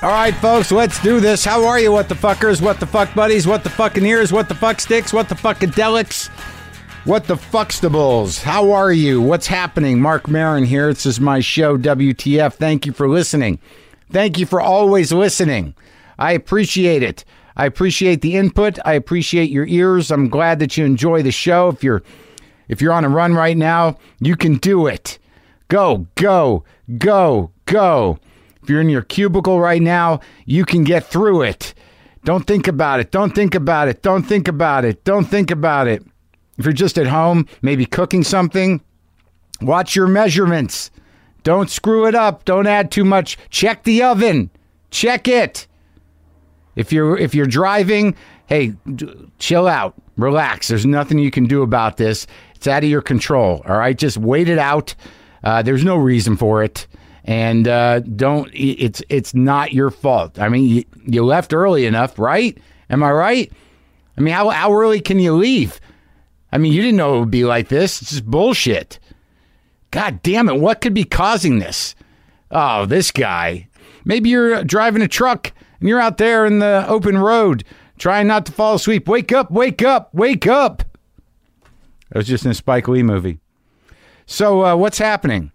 All right, folks, let's do this. How are you, what the fuckers, what the fuck buddies, what the fucking ears, what the fuck sticks, what the fuckadelics, what the fuckstables? How are you? What's happening? Marc Maron here. This is my show, WTF. Thank you for listening. Thank you for always listening. I appreciate it. I appreciate the input. I appreciate your ears. I'm glad that you enjoy the show. If you're if you're on a run right now, you can do it. Go, go, go, go. If you're in your cubicle right now, you can get through it. Don't think about it. Don't think about it. Don't think about it. Don't think about it. If you're just at home, maybe cooking something, watch your measurements. Don't screw it up. Don't add too much. Check the oven. Check it. If you're if you're driving, hey, chill out. Relax. There's nothing you can do about this. It's out of your control. All right, just wait it out. Uh, there's no reason for it, and uh, don't. It's it's not your fault. I mean, you, you left early enough, right? Am I right? I mean, how how early can you leave? I mean, you didn't know it would be like this. It's just bullshit. God damn it! What could be causing this? Oh, this guy. Maybe you're driving a truck and you're out there in the open road trying not to fall asleep. Wake up! Wake up! Wake up! It was just in a Spike Lee movie. So, uh, what's happening?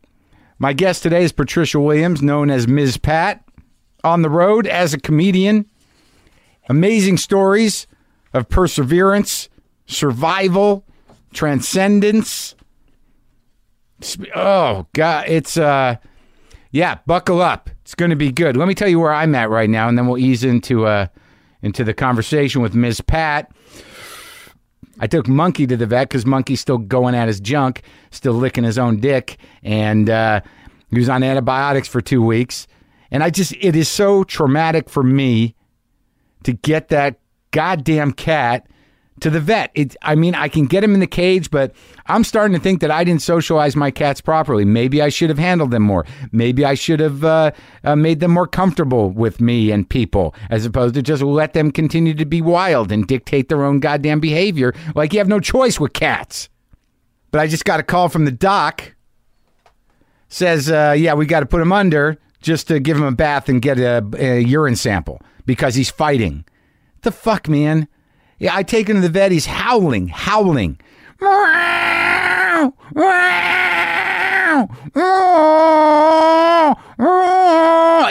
My guest today is Patricia Williams, known as Ms. Pat, on the road as a comedian. Amazing stories of perseverance, survival, transcendence. Oh, God. It's, uh, yeah, buckle up. It's going to be good. Let me tell you where I'm at right now, and then we'll ease into, uh, into the conversation with Ms. Pat. I took Monkey to the vet because Monkey's still going at his junk, still licking his own dick, and uh, he was on antibiotics for two weeks. And I just, it is so traumatic for me to get that goddamn cat to the vet. It, I mean, I can get him in the cage, but I'm starting to think that I didn't socialize my cats properly. Maybe I should have handled them more. Maybe I should have uh, uh, made them more comfortable with me and people, as opposed to just let them continue to be wild and dictate their own goddamn behavior. Like you have no choice with cats. But I just got a call from the doc. Says, uh, yeah, we got to put him under just to give him a bath and get a, a urine sample because he's fighting. The fuck, man? Yeah, I take him to the vet. He's howling, howling.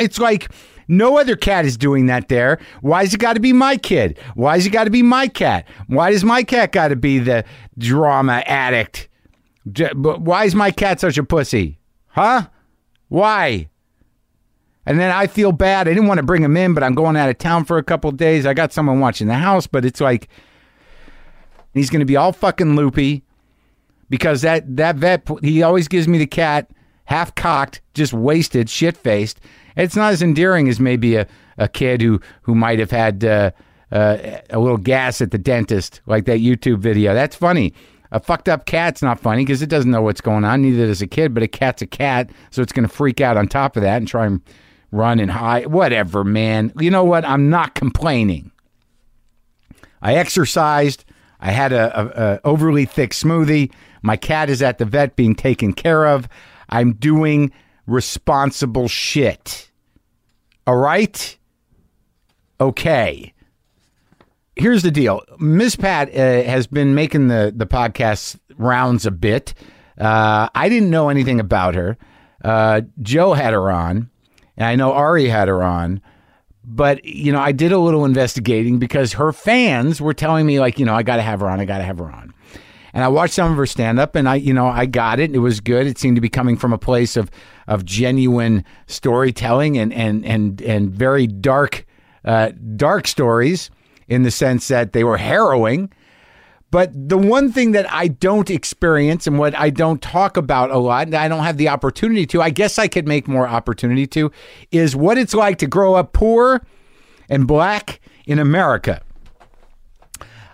It's like no other cat is doing that there. Why's it got to be my kid? Why's it got to be my cat? Why does my cat got to be the drama addict? Why is my cat such a pussy? Huh? Why? And then I feel bad. I didn't want to bring him in, but I'm going out of town for a couple of days. I got someone watching the house, but it's like he's going to be all fucking loopy because that that vet he always gives me the cat half cocked, just wasted, shit faced. It's not as endearing as maybe a, a kid who who might have had uh, uh, a little gas at the dentist, like that YouTube video. That's funny. A fucked up cat's not funny because it doesn't know what's going on. Neither does a kid, but a cat's a cat, so it's going to freak out on top of that and try and run and hide. Whatever, man. You know what? I'm not complaining. I exercised. I had a, a, a overly thick smoothie. My cat is at the vet being taken care of. I'm doing responsible shit. All right? Okay. Here's the deal. Ms. Pat uh, has been making the, the podcast rounds a bit. Uh, I didn't know anything about her. Uh, Joe had her on, and I know Ari had her on. But, you know, I did a little investigating because her fans were telling me, like, you know, I got to have her on. I got to have her on. And I watched some of her stand up and I, you know, I got it. It was good. It seemed to be coming from a place of, of genuine storytelling and, and, and, and very dark, uh, dark stories in the sense that they were harrowing. But the one thing that I don't experience and what I don't talk about a lot, and I don't have the opportunity to, I guess I could make more opportunity to, is what it's like to grow up poor and black in America.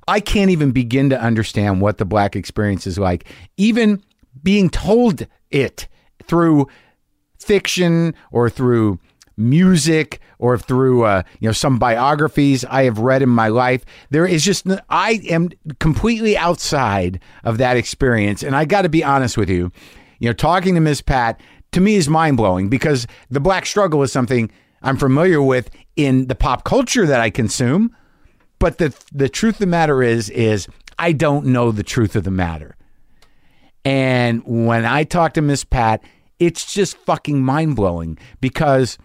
I can't even begin to understand what the black experience is like, even being told it through fiction or through music or through uh, you know some biographies I have read in my life. There is just I am completely outside of that experience, and I got to be honest with you. You know, talking to Miss Pat to me is mind blowing because the black struggle is something I'm familiar with in the pop culture that I consume. But the the truth of the matter is is I don't know the truth of the matter. And when I talk to Miss Pat, it's just fucking mind blowing because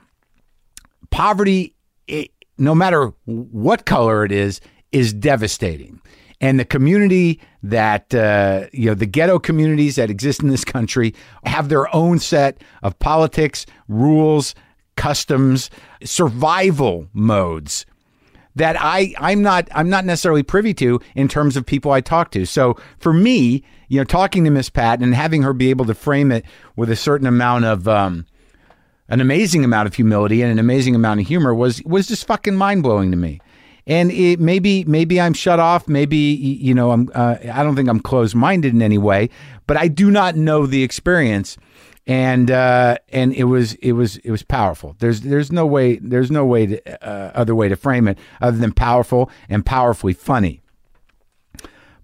poverty, it, no matter what color it is, is devastating. And the community that, uh, you know, the ghetto communities that exist in this country have their own set of politics, rules, customs, survival modes that I I'm not I'm not necessarily privy to in terms of people I talk to. So for me, you know, talking to Miss Pat and having her be able to frame it with a certain amount of um, an amazing amount of humility and an amazing amount of humor was was just fucking mind blowing to me. And it, maybe maybe I'm shut off. Maybe you know I'm uh, I don't think I'm closed minded in any way, but I do not know the experience and uh, and it was it was it was powerful. There's there's no way there's no way to, uh, other way to frame it other than powerful and powerfully funny.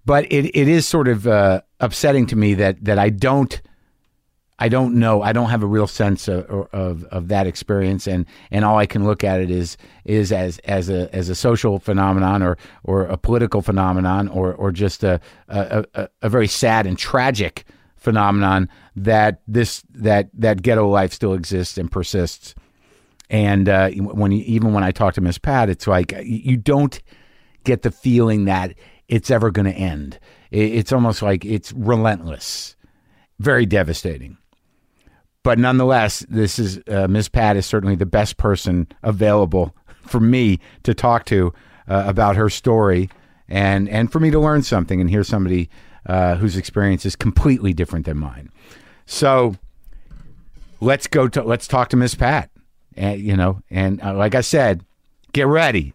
But it, it is sort of uh, upsetting to me that that I don't I don't know I don't have a real sense of, of, of that experience and and all I can look at it is is as as a as a social phenomenon or or a political phenomenon or or just a a, a, a very sad and tragic phenomenon that this that that ghetto life still exists and persists. And uh, when even when I talk to Miss Pat, it's like you don't get the feeling that it's ever going to end. It's almost like it's relentless, very devastating. But nonetheless, this is uh, Miss Pat is certainly the best person available for me to talk to uh, about her story and and for me to learn something and hear somebody uh, whose experience is completely different than mine. So let's go to let's talk to Miss Pat. And you know, and uh, like I said, get ready.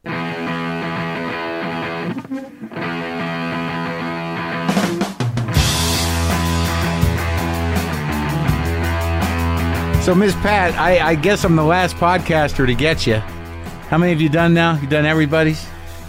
So, Miss Pat, I, I guess I'm the last podcaster to get you. How many have you done now? You done everybody's?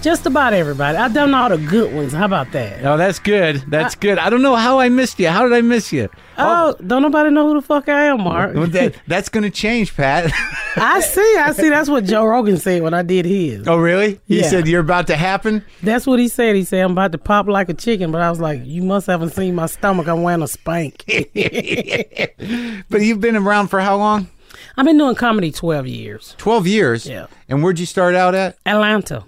Just about everybody. I've done all the good ones. How about that? Oh, that's good. That's I, good. I don't know how I missed you. How did I miss you? Oh, oh. don't nobody know who the fuck I am, Marc. that, that's going to change, Pat. I see. I see. That's what Joe Rogan said when I did his. Oh, really? He yeah. said you're about to happen? That's what he said. He said, I'm about to pop like a chicken. But I was like, you must haven't seen my stomach. I'm wearing a spank. but you've been around for how long? I've been doing comedy 12 years. 12 years? Yeah. And where'd you start out at? Atlanta.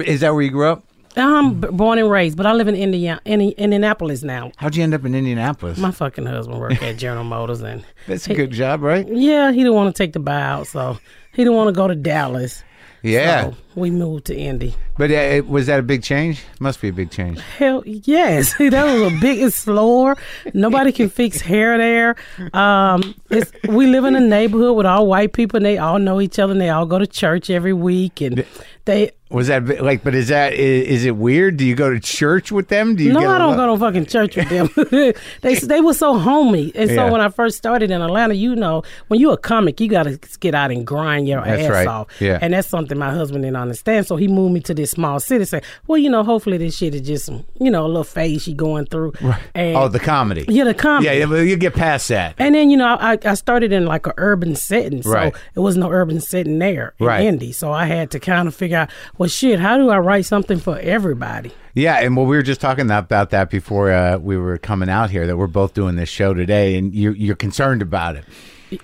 Is that where you grew up? Um, I'm born and raised, but I live in Indiana, in Indianapolis now. How'd you end up in Indianapolis? My fucking husband worked at General Motors, and that's a he, good job, right? Yeah, he didn't want to take the buyout, so he didn't want to go to Dallas. Yeah. So we moved to Indy. But uh, was that a big change? Must be a big change. Hell yes. that was a big, it's slower. Nobody can fix hair there. Um, it's, we live in a neighborhood with all white people and they all know each other and they all go to church every week. And they, was that like? But is that is, is, it weird? Do you go to church with them? Do you? No, I don't go to fucking church with them. they they were so homey, and so yeah. when I first started in Atlanta, you know, when you're a comic, you got to get out and grind your that's ass right. off. Yeah, and that's something my husband didn't understand. So he moved me to this small city. Say, well, you know, hopefully this shit is just you know a little phase she going through. Right. And, oh, the comedy. Yeah, the comedy. Yeah, yeah, you get past that. And then you know, I, I started in like an urban setting, so right. it was no urban setting there in right. Indy. So I had to kind of figure out, well, shit, how do I write something for everybody. Yeah, and well, we were just talking about that before uh, we were coming out here. That we're both doing this show today, and you, you're concerned about it.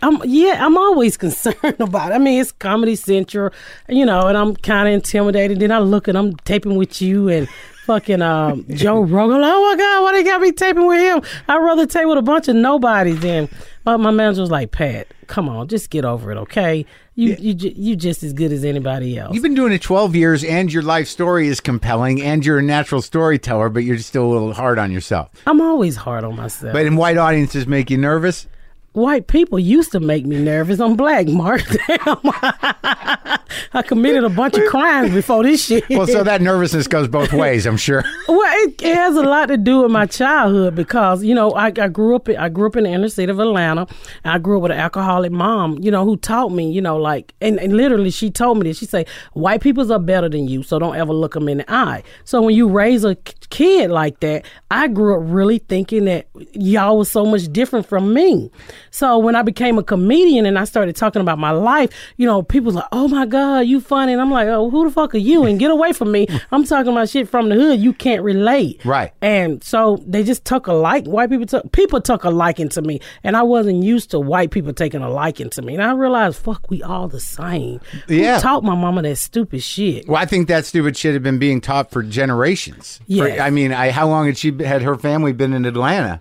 I'm yeah, I'm always concerned about it. I mean, it's Comedy Central, you know, and I'm kind of intimidated. Then I look and I'm taping with you and fucking um, Joe Rogan. Oh my God, why they got me taping with him? I'd rather tape with a bunch of nobodies than. But my manager was like, Pat, come on, just get over it, okay? You yeah. you you just as good as anybody else. You've been doing it 12 years, and your life story is compelling, and you're a natural storyteller, but you're still a little hard on yourself. I'm always hard on myself. But in white audiences, make you nervous? White people used to make me nervous. I'm black, Marc. I committed a bunch of crimes before this shit. Well, so that nervousness goes both ways, I'm sure. Well, it, it has a lot to do with my childhood because you know I, I grew up in, I grew up in the inner city of Atlanta. I grew up with an alcoholic mom, you know, who taught me, you know, like and, and literally she told me this. She say white peoples are better than you, so don't ever look them in the eye. So when you raise a kid like that, I grew up really thinking that y'all was so much different from me. So when I became a comedian and I started talking about my life, you know, people was like, "Oh my god, you funny," and I'm like, "Oh, who the fuck are you?" And get away from me. I'm talking about shit from the hood. You can't relate, Right. And so they just took a like. White people took people took a liking to me, and I wasn't used to white people taking a liking to me. And I realized, fuck, we all the same. Yeah. Who taught my mama that stupid shit? Well, I think that stupid shit had been being taught for generations. For- I mean, I, how long had she had her family been in Atlanta?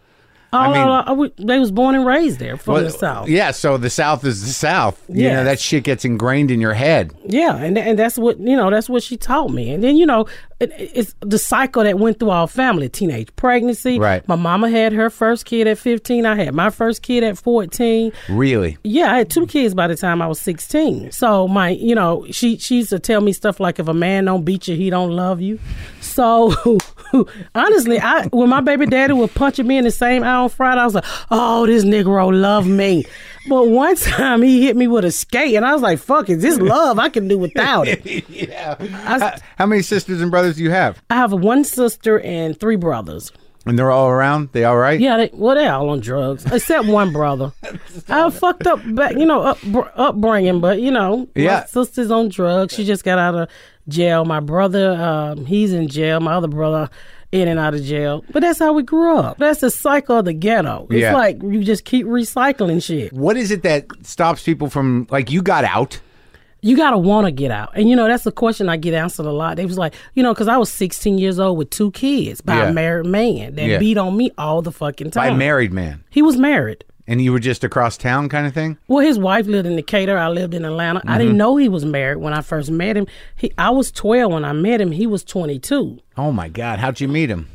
All, mean- all- all- they was born and raised there from the south. Yeah, so the South is the South. You know, that shit gets ingrained in your head. Yeah, and and that's what you know. That's what she taught me. And then you know, it, it's the cycle that went through our family: teenage pregnancy. Right. My mama had her first kid at fifteen. I had my first kid at fourteen. Really. Yeah, I had two kids by the time I was sixteen. So my, you know, she she used to tell me stuff like, "If a man don't beat you, he don't love you." So honestly, I when my baby daddy was punching me in the same on Friday, I was like, "Oh, this Negro love me." But one time he hit me with a skate, and I was like, "Fuck, is this love? I can do without it." yeah. I, How, how many sisters and brothers do you have? I have one sister and three brothers. And they're all around? They all right? Yeah, they, well, they're all on drugs, except one brother. I fucked up, back, you know, up, upbringing, but you know, Yeah. my sister's on drugs. She just got out of jail. My brother, um, he's in jail. My other brother, in and out of jail. But that's how we grew up. That's the cycle of the ghetto. It's Yeah. like you just keep recycling shit. What is it that stops people from, like, you got out? you gotta want to get out. And you know, that's the question I get answered a lot. They was like, you know, because I was 16 years old with two kids by Yeah. a married man that Yeah. beat on me all the fucking By time. a married man. He was married. And you were just across town kind of thing? Well, his wife lived in Decatur. I lived in Atlanta. I Mm-hmm. didn't know he was married when I first met him. He, I was 12 when I met him. He was 22. Oh, my God. How'd you meet him?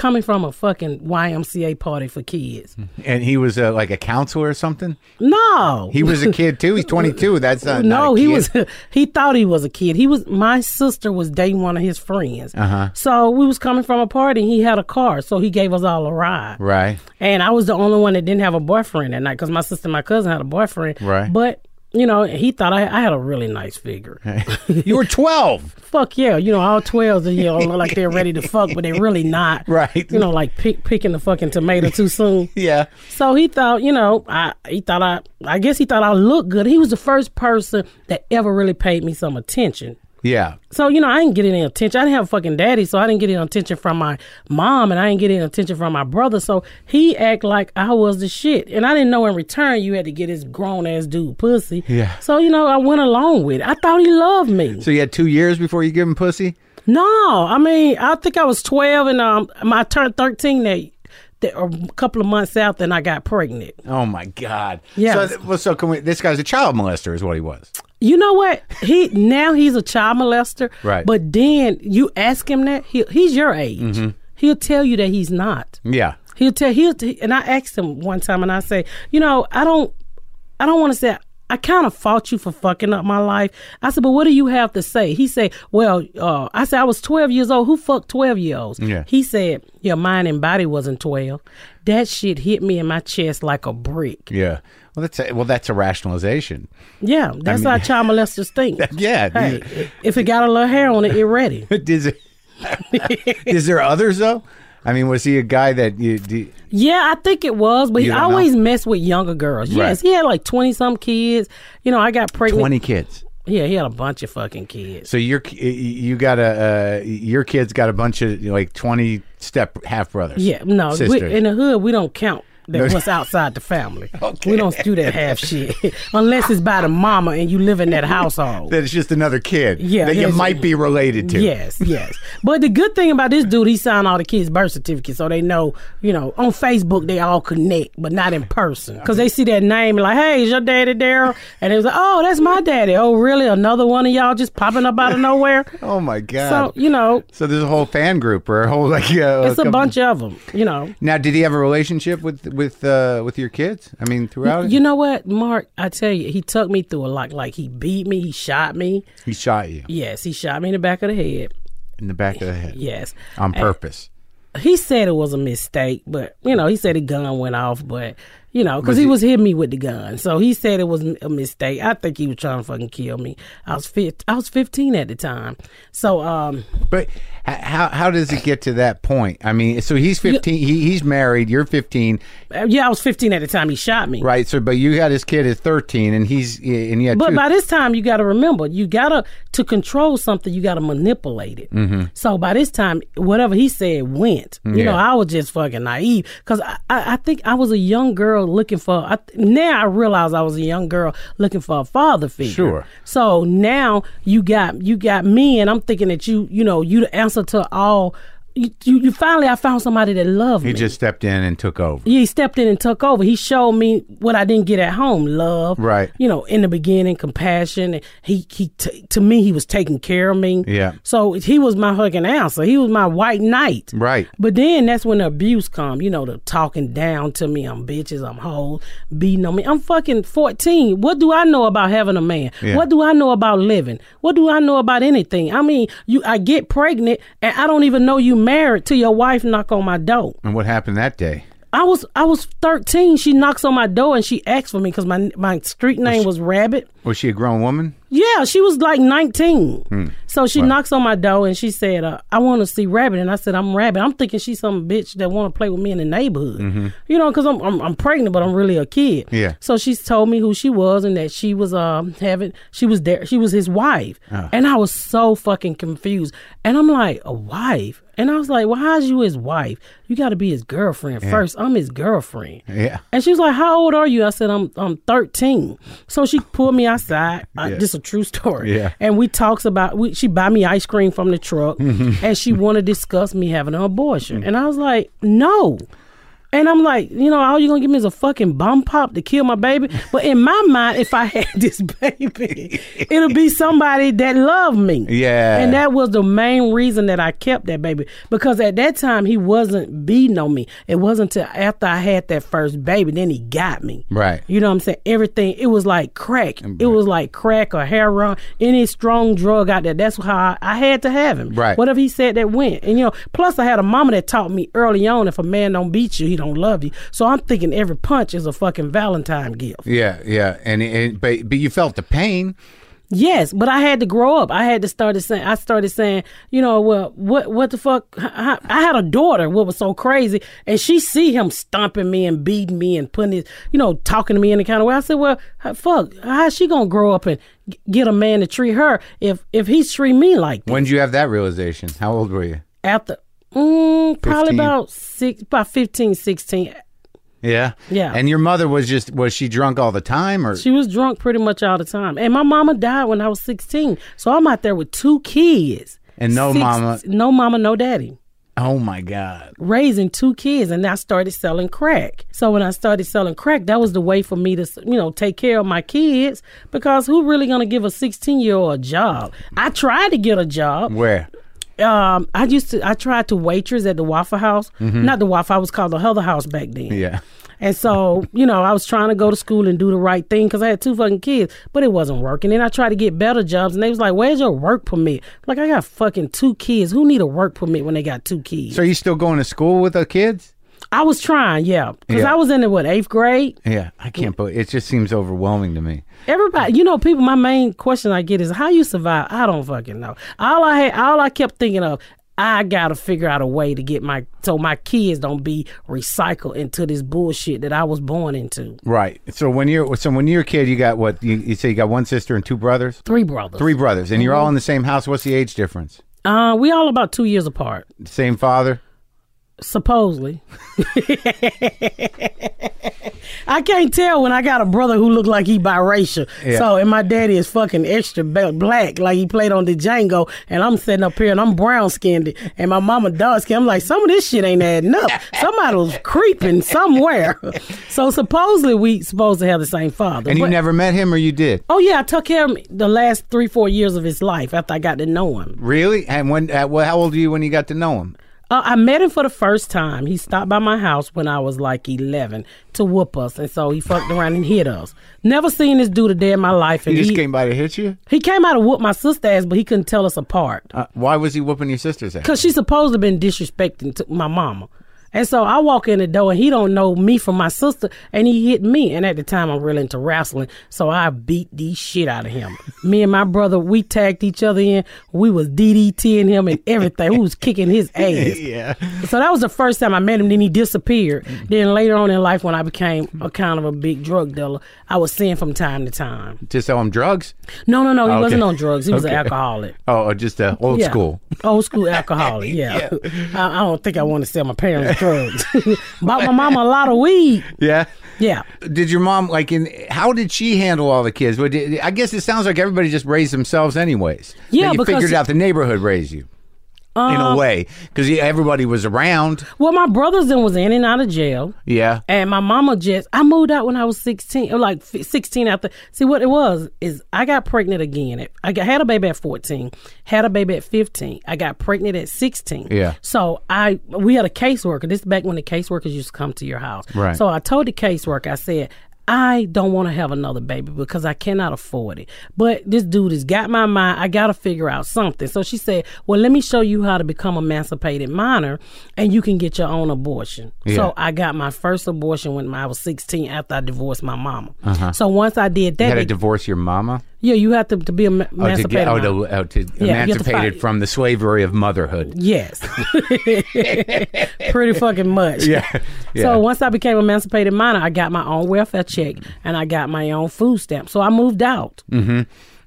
Coming from a fucking YMCA party for kids. And he was uh, like a counselor or something? No. He was a kid, too. He's 22. That's not, not no, a he was. He thought he was a kid. He was. My sister was dating one of his friends. Uh-huh. So we was coming from a party. He had a car, so he gave us all a ride. Right. And I was the only one that didn't have a boyfriend that night because my sister and my cousin had a boyfriend. Right. But you know, he thought I, I had a really nice figure. You were 12. fuck yeah, you know, all twelves are you know look like they're ready to fuck, but they're really not. Right. You know, like pick, picking the fucking tomato too soon. Yeah. So he thought, you know, I he thought I I guess he thought I looked good. He was the first person that ever really paid me some attention. Yeah. So, you know, I didn't get any attention. I didn't have a fucking daddy, so I didn't get any attention from my mom and I didn't get any attention from my brother. So he act like I was the shit. And I didn't know in return you had to get this grown ass dude pussy. Yeah. So, you know, I went along with it. I thought he loved me. So you had two years before you give him pussy? No, I mean, I think I was 12 and um, I turned 13 that, a couple of months out, then I got pregnant. Oh my God! Yes. So, well, so can we, this guy's a child molester, is what he was. You know what? He now he's a child molester. Right. But then you ask him that he he's your age. Mm-hmm. He'll tell you that he's not. Yeah. He'll tell he'll t- and I asked him one time and I say, you know, I don't I don't want to say I kind of fought you for fucking up my life. I said, but what do you have to say? He said, well, uh, I said I was 12 years old. Who fucked 12 year olds? Yeah. He said, your mind and body wasn't 12. That shit hit me in my chest like a brick. Yeah. Well, that's a, well, that's a rationalization. Yeah, that's how child molesters think. Yeah. Hey, if it got a little hair on it, it ready. Is, it, is there others though? I mean, was he a guy that you? Yeah, I think it was, but he don't know? always messed with younger girls. Yes, Right. he had like twenty some kids. You know, I got pregnant. Twenty kids. Yeah, he had a bunch of fucking kids. So your you got a uh, your kids got a bunch of like twenty step half brothers. Yeah, no, we, in the hood we don't count that what's outside the family. We don't do that half shit unless it's by the mama and you live in that household. that it's just another kid. Yeah, that you might be related to. Yes, yes. But the good thing about this dude, he signed all the kids' birth certificates, so they know, you know, on Facebook they all connect, but not in person, because they see that name and like, hey, is your daddy Daryl? And it was like, oh, that's my daddy. Oh, really? Another one of y'all just popping up out of nowhere? Oh my god. So you know, So there's a whole fan group or a whole like uh, it's a couple- bunch of them. You know, Now, did he have a relationship with with uh, with your kids? I mean, throughout it, You know what, Marc? I tell you, he took me through a lot. Like he beat me, he shot me. he shot you Yes, he shot me in the back of the head. in the back of the head Yes, on purpose. he said it was a mistake, but you know, he said the gun went off, but you know, because he was hitting me with the gun, so he said it was a mistake. I think he was trying to fucking kill me. I was fit. I was fifteen at the time, so um, But how how does it get to that point? I mean, so he's fifteen. He, he's married. You're fifteen, uh, yeah, I was fifteen at the time he shot me. right? So, but you got his kid at thirteen, and he's and you had But two. by this time, you got to remember, you gotta to control something, you gotta manipulate it. Mm-hmm. So by this time, whatever he said went. You know, I was just fucking naive because I, I, I think I was a young girl looking for. I, now I realize I was a young girl looking for a father figure. Sure. So now you got you got me, and I'm thinking that you you know you the answer to all. You, you, finally I found somebody that loved he me. He just stepped in and took over. Yeah, he stepped in and took over. He showed me what I didn't get at home: love, Right. You know, in the beginning, compassion. And He he t- to me, he was taking care of me. Yeah. So he was my fucking answer. He was my white knight. Right. But then that's when the abuse come. You know, the talking down to me. I'm bitches. I'm hoes. Beating on me. I'm fucking 14. What do I know about having a man? Yeah. What do I know about living? What do I know about anything? I mean, you. I get pregnant and I don't even know you married to your wife knock on my door. And what happened that day? I was I was 13. She knocks on my door and she asks for me because my my street name was Rabbit. Was she a grown woman? Yeah, she was like 19. Hmm. So she knocks on my door and she said, uh, "I want to see Rabbit." And I said, "I'm Rabbit." I'm thinking she's some bitch that want to play with me in the neighborhood. You know, because I'm, I'm I'm pregnant, but I'm really a kid. Mm-hmm. Yeah. So she's told me who she was and that she was um having she was there. She was his wife, Ah. and I was so fucking confused. And I'm like, a wife. And I was like, well, how's you his wife? You got to be his girlfriend first. I'm his girlfriend. Yeah. And she was like, "How old are you?" I said, "I'm I'm 13." So she pulled me outside. Yeah. this is a true story. Yeah. And we talks about. We, she buy me ice cream from the truck, and she want to discuss me having an abortion. And I was like, "No." And I'm like, you know, all you're gonna give me is a fucking bomb pop to kill my baby. But in my mind, if I had this baby, it'll be somebody that loved me. Yeah. And that was the main reason that I kept that baby. Because at that time he wasn't beating on me. It wasn't until after I had that first baby, then he got me. Right. You know what I'm saying? Everything it was like crack. It was like crack or heroin, any strong drug out there. That's how I, I had to have him. Right. Whatever he said that went. And you know, plus I had a mama that taught me early on if a man don't beat you, he don't love you. So I'm thinking every punch is a fucking Valentine gift. Yeah, yeah, and, and but but you felt the pain. Yes, but I had to grow up. I had to start saying. I started saying, you know, well, what, what the fuck? I, I had a daughter. What was so crazy, and she see him stomping me and beating me and putting his, you know, talking to me in the kind of way. I said, well, fuck, how's she gonna grow up and g- get a man to treat her if if he's treat me like that? When did you have that realization? How old were you? After, mm, probably 15? about six, about 15, 16. Yeah, Yeah. And your mother was just was she drunk all the time, or She was drunk pretty much all the time, and my mama died when I was sixteen. So I'm out there with two kids. And no mama- no mama, no daddy. oh my god, raising two kids and I started selling crack. So when I started selling crack, that was the way for me to, you know, take care of my kids because who really going to give a 16 year old a job? I tried to get a job. where? Um, I used to, I tried to waitress at the Waffle House. Not the Waffle, House I was called the Huddle House back then. Mm-hmm. Yeah, And so, you know, I was trying to go to school and do the right thing because I had two fucking kids, but it wasn't working. And I tried to get better jobs, and they was like, "Where's your work permit?" Like, I got fucking two kids. Who need a work permit when they got two kids? so are you still going to school with the kids? I was trying, yeah, because Yeah. I was in the what eighth grade. Yeah, I can't believe it. Just seems overwhelming to me. Everybody, you know, people. My main question I get is how you survive. I don't fucking know. All I had, all I kept thinking of. I gotta figure out a way to get my so my kids don't be recycled into this bullshit that I was born into. Right. So when you're so when you're a kid, you got what you, you say you got one sister and two brothers, Three brothers. three brothers, and you're all in the same house. What's the age difference? Uh, we all about two years apart. Same father. Supposedly. I can't tell when I got a brother who looked like he biracial. Yeah. So, and my daddy is fucking extra black, like he played on the Django, and I'm sitting up here and I'm brown skinned, and my mama dark skinned. I'm like, some of this shit ain't adding up. Somebody was creeping somewhere. so supposedly we supposed to have the same father. And you But- never met him, or you did? Oh yeah, I took care of him the last three, four years of his life after I got to know him. Really? And when? At, well, how old were you when you got to know him? Uh, I met him for the first time. He stopped by my house when I was like 11 to whoop us, and so he fucked around and hit us. Never seen this dude a day in my life. And He just came by to hit you. he came out to whoop my sister ass, but he couldn't tell us apart Uh, why was he whooping your sister's ass? because she's supposed to have been disrespecting my mama. And so I walk in the door and he don't know me from my sister and he hit me. And at the time I'm really into wrestling. So I beat the shit out of him. me and my brother, we tagged each other in. We was DDTing him and everything. we was kicking his ass. Yeah. So that was the first time I met him. Then he disappeared. Then later on in life, when I became a kind of a big drug dealer, I was seeing from time to time. To sell him drugs? No, no, no, he Okay. wasn't on drugs. He was Okay. an alcoholic. Oh, oh, just uh, old Yeah. school. Old school alcoholic, yeah. I, I don't think I want to sell my parents drugs. Bought my mama a lot of weed. Yeah. Yeah. Did your mom like in? How did she handle all the kids? I guess it sounds like everybody just raised themselves, anyways. Yeah, you because- figured out the neighborhood raised you in a um, way because everybody was around. Well, my brothers then was in and out of jail. Yeah. And my mama just, I moved out when I was 16, or like 16 after. See, what it was is I got pregnant again. I got, had a baby at 14, had a baby at 15. I got pregnant at 16. Yeah. So I, we had a caseworker. This is back when the caseworkers used to come to your house. Right. So I told the caseworker, I said, I don't want to have another baby because I cannot afford it. But this dude has got my mind. I got to figure out something. So she said, Well, let me show you how to become emancipated minor and you can get your own abortion. Yeah. So I got my first abortion when I was 16 after I divorced my mama. Uh-huh. So once I did that. You had to divorce your mama yeah, you have to, to be em- oh, to emancipated. get oh, to, oh, to you have to emancipated from the slavery of motherhood. Yes. Pretty fucking much. Yeah. Yeah. So once I became emancipated minor, I got my own welfare check and I got my own food stamp. So I moved out. Mm-hmm.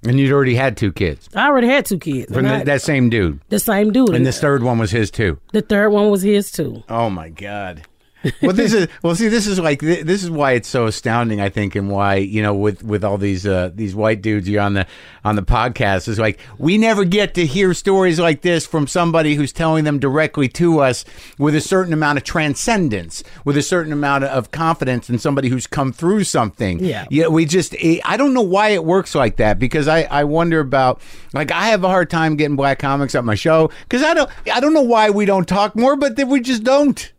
and you'd already had two kids I already had two kids. from the, I- that same dude, the same dude. and this third one was his too. the third one was his too. Oh my god. well, this is well. See, this is like this is why it's so astounding. I think, and why you know, with with all these uh, these white dudes here on the on the podcast, is like we never get to hear stories like this from somebody who's telling them directly to us with a certain amount of transcendence, with a certain amount of confidence in somebody who's come through something. Yeah. Yeah. We just eh, I don't know why it works like that because I I wonder about like I have a hard time getting black comics at my show because I don't I don't know why we don't talk more, but that we just don't.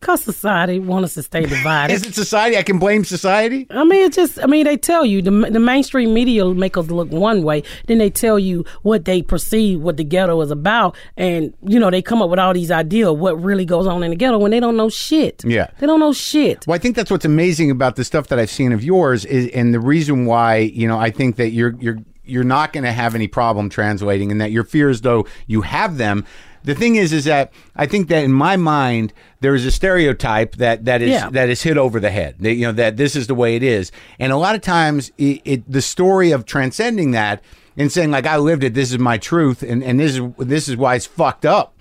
Cause society want us to stay divided. Is it society? I can blame society. I mean, it's just, I mean, they tell you, the, the mainstream media make us look one way. Then they tell you what they perceive, what the ghetto is about. And, you know, they come up with all these ideas of what really goes on in the ghetto when they don't know shit. Yeah. They don't know shit. Well, I think that's what's amazing about the stuff that I've seen of yours is, and the reason why you know I think that you're you're you're not going to have any problem translating, and that your fears, though you have them. The thing is, is that I think that in my mind there is a stereotype that that is Yeah. that is hit over the head. That, you know that this is the way it is, and a lot of times it, it the story of transcending that and saying like I lived it, this is my truth, and and this is this is why it's fucked up.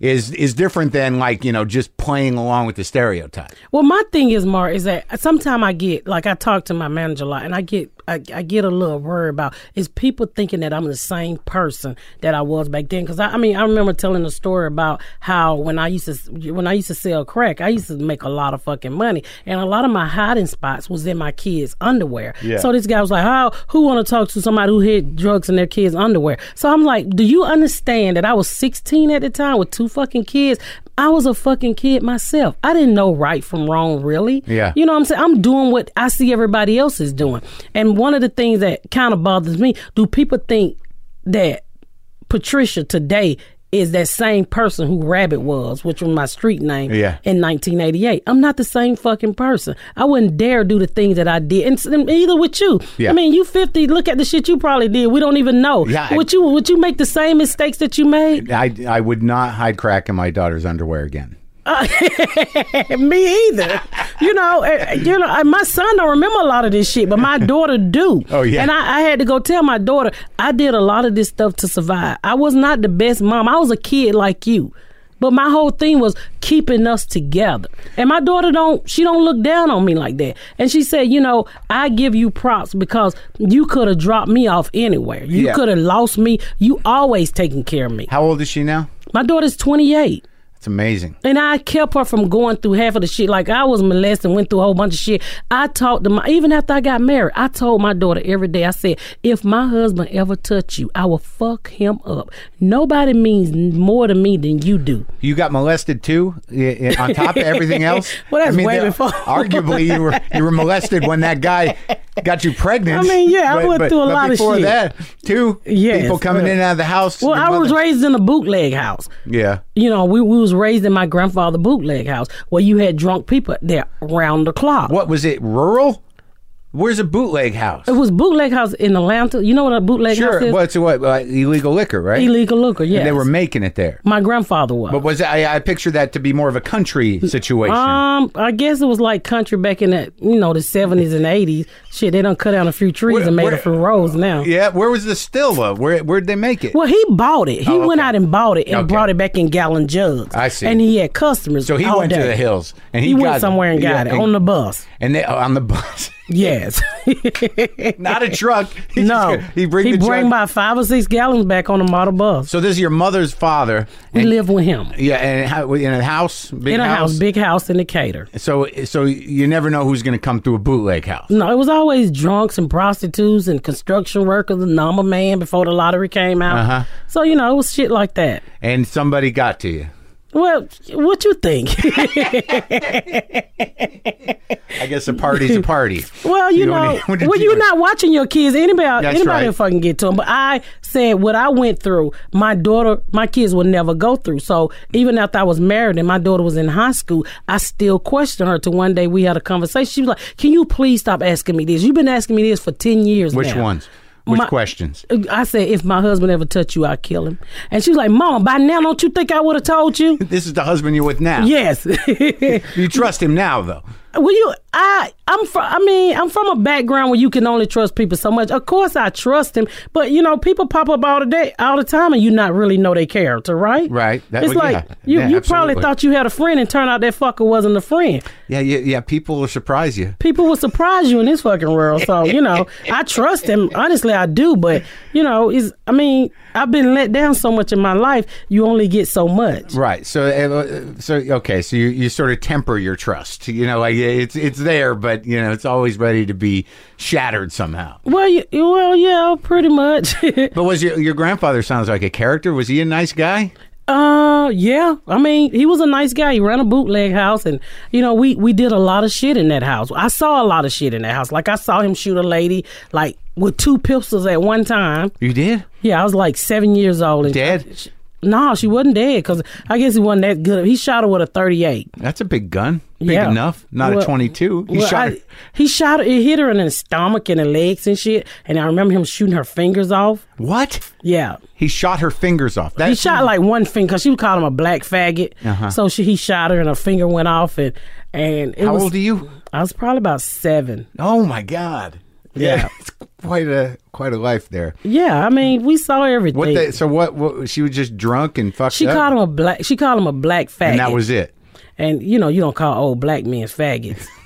Is is different than like you know just playing along with the stereotype. Well, my thing is, Marc, is that sometimes I get like I talk to my manager a lot, and I get I, I get a little worried about is people thinking that I'm the same person that I was back then. Because I, I mean, I remember telling a story about how when I used to when I used to sell crack, I used to make a lot of fucking money, and a lot of my hiding spots was in my kids' underwear. Yeah. So this guy was like, "How? Who want to talk to somebody who hid drugs in their kids' underwear?" So I'm like, "Do you understand that I was 16 at the time with two fucking kids?" I was a fucking kid myself. I didn't know right from wrong, really. Yeah. You know what I'm saying? I'm doing what I see everybody else is doing. And one of the things that kind of bothers me, do people think that Patricia today is that same person who Rabbit was, which was my street name Yeah. in 1988. I'm not the same fucking person. I wouldn't dare do the things that I did. And, and either with you. Yeah. I mean, you 50, look at the shit you probably did. We don't even know. Yeah, I- would you would you make the same mistakes that you made? I, I would not hide crack in my daughter's underwear again. Me either. you know, eh, you know, uh, my son don't remember a lot of this shit, but my daughter do. Oh, yeah. And I, I had to go tell my daughter I did a lot of this stuff to survive. I was not the best mom. I was a kid like you. But my whole thing was keeping us together. And my daughter don't she don't look down on me like that. And she said, you know, I give you props because you could have dropped me off anywhere. You Yeah. could have lost me. You always taking care of me. How old is she now? My daughter's 28. It's amazing. And I kept her from going through half of the shit. Like I was molested, went through a whole bunch of shit. I talked to my even after I got married, I told my daughter every day. I said, if my husband ever touch you, I will fuck him up. Nobody means more to me than you do. You got molested too, on top of everything else. Well, that's way there- before. Arguably, you were you were molested when that guy got you pregnant. I mean, yeah, I went through a but lot of shit. before that, too. Yes, people coming well- in and out of the house. Well, I was mother- raised in a bootleg house. Yeah. You know, we, we was raised in my grandfather bootleg house where you had drunk people there round the clock. What was it? Rural? Where's a bootleg house? It was bootleg house in Atlanta. You know what a bootleg house Sure. is? What's what? Like illegal liquor, right? Illegal liquor, yes. And they were making it there. my grandfather was. But was I, I picture that to be more of a country situation. Um, I guess it was like country back in the you know the seventies and eighties. Shit, they done cut down a few trees Where- and made where- a few rows now. yeah. Where was the still though? Where where'd they make it? Well, he bought it. He Oh, went out and bought it and Okay. brought it back in gallon jugs. I see. And he had customers. so he all went to the hills and he, He, got went somewhere and yeah, got it on the bus. and they oh, on the bus. Yes. Not a truck. He no. just- he bring he bring truck. about five or six gallons back on the MARTA bus. So this is your mother's father. we and- live with him Yeah, and in a house, big in a house, big house in Decatur. So so you never know who's going to come through a bootleg house. No, it was always drunks and prostitutes and construction workers and number man before the lottery came out. Uh-huh. So you know it was shit like that. And somebody got to you. Well, what you think? I guess a party's a party. well, you, You know, need- what when you- you're not watching your kids, anybody, That's anybody right. will fucking get to them. But I said what I went through, my daughter, my kids will never go through. So even after I was married and my daughter was in high school, I still questioned her. To one day we had a conversation. She was like, "Can you please stop asking me this? You've been asking me this for ten years Which now." ones? Which My- questions? I said, if my husband ever touch you, I'll kill him. And she was like, Mama, by now, don't you think I would have told you? This is the husband you're with now. yes. You trust him now, though. Well, you, I, I'm from. I mean, I'm from a background where you can only trust people so much. Of course, I trust him, but you know, people pop up all the day, all the time, and you not really know their character, right? Right. That- it's well, like yeah. you, Yeah, you probably thought you had a friend, and turned out that fucker wasn't a friend. Yeah, yeah, yeah. People will surprise you. People will surprise you in this fucking world. So you know, I trust him. Honestly, I do. But you know, is I mean, I've been let down so much in my life. You only get so much. Right. So, uh, so okay. So you, you sort of temper your trust. You know, like it's it's there, but you know, it's always ready to be shattered somehow. Well, you, well, yeah, pretty much. But was your your grandfather sounds like a character? Was he a nice guy? uh, yeah. I mean, he was a nice guy. He ran a bootleg house, and you know, we we did a lot of shit in that house. I saw a lot of shit in that house. Like I saw him shoot a lady, like with two pistols at one time. You did? Yeah, I was like seven years old. And Dead? No, she wasn't dead because I guess he wasn't that good. He shot her with a thirty-eight. That's a big gun. Big Yeah. enough. Not a 22. He Well, shot I- he shot her. It hit her in the stomach and the legs and shit. And I remember him shooting her fingers off. What? Yeah. He shot her fingers off. That, He shot like one finger because she would call him a black faggot. Uh-huh. So she, he shot her and her finger went off and and it How was, old are you? I was probably about seven. Oh my God. Yeah. it's quite a quite a life there. Yeah, I mean we saw everything. What? They, so what, what? She was just drunk and fucked she up. called him a black. She called him a black faggot. and that was it. And you know you don't call old black men faggots.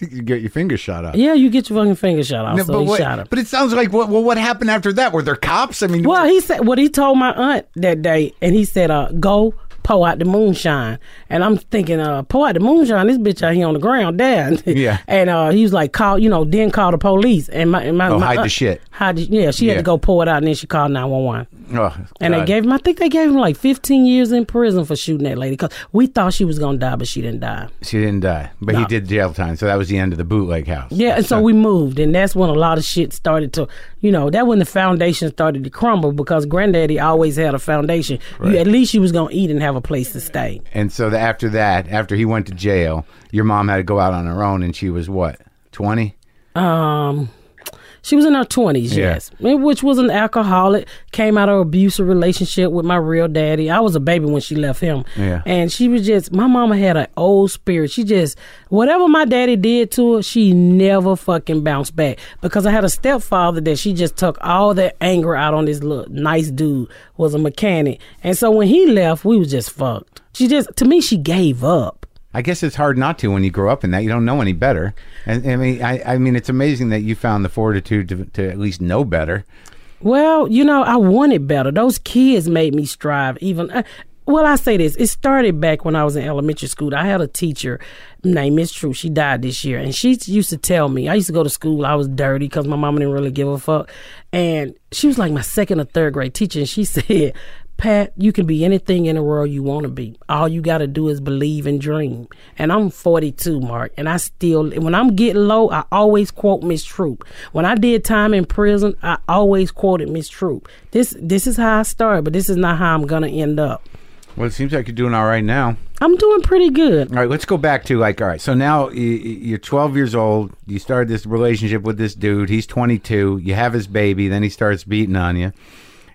You get your fingers shot off. yeah, you get your fucking finger shot off. No, so but, he what, but it sounds like what? Well, what happened after that? Were there cops? I mean, Well, he said what he told my aunt that day, and he said, uh, "Go pour out the moonshine." And I'm thinking, uh, pour out the moonshine. This bitch out here on the ground, down. Yeah. and uh, he was like, "Call, you know, then call the police." And my, and my, Oh, my hide the shit. Hide the, yeah, she had to go pour it out, and then she called nine one one. oh, And they gave him, I think they gave him like 15 years in prison for shooting that lady because we thought she was gonna die, but she didn't die. She didn't die, but he did jail time. So that was the end of the bootleg house. Yeah, and so we moved, and that's when a lot of shit started to, you know, that when the foundation started to crumble because Granddaddy always had a foundation. You, at least you was gonna eat and have a place to stay. And so the, after that, after he went to jail, your mom had to go out on her own, and she was what, twenty? Um, she was in her twenties, Yeah. yes, which was an alcoholic. Came out of abusive relationship with my real daddy. I was a baby when she left him, Yeah. and she was just my mama had an old spirit. She just whatever my daddy did to her, she never fucking bounced back. Because I had a stepfather that she just took all that anger out on this little nice dude was a mechanic, and so when he left, we was just fucked. She just to me she gave up. I guess it's hard not to when you grow up in that. You don't know any better. And I mean, I, I mean, it's amazing that you found the fortitude to, to at least know better. Well, you know, I wanted better. Those kids made me strive. Even uh, well, I say this. It started back when I was in elementary school. I had a teacher named Miss True. She died this year, and she used to tell me. I used to go to school. I was dirty because my mama didn't really give a fuck, and she was like my second or third grade teacher. And she said, "Pat, you can be anything in the world you want to be. All you got to do is believe and dream." And I'm 42, Marc, and I still, when I'm getting low, I always quote Miss Troop. When I did time in prison, I always quoted Miss Troop. This, this is how I started, but this is not how I'm gonna end up. Well, it seems like you're doing all right now. I'm doing pretty good. All right, let's go back to like, all right, so now you're 12 years old. You started this relationship with this dude. He's 22. You have his baby. Then he starts beating on you.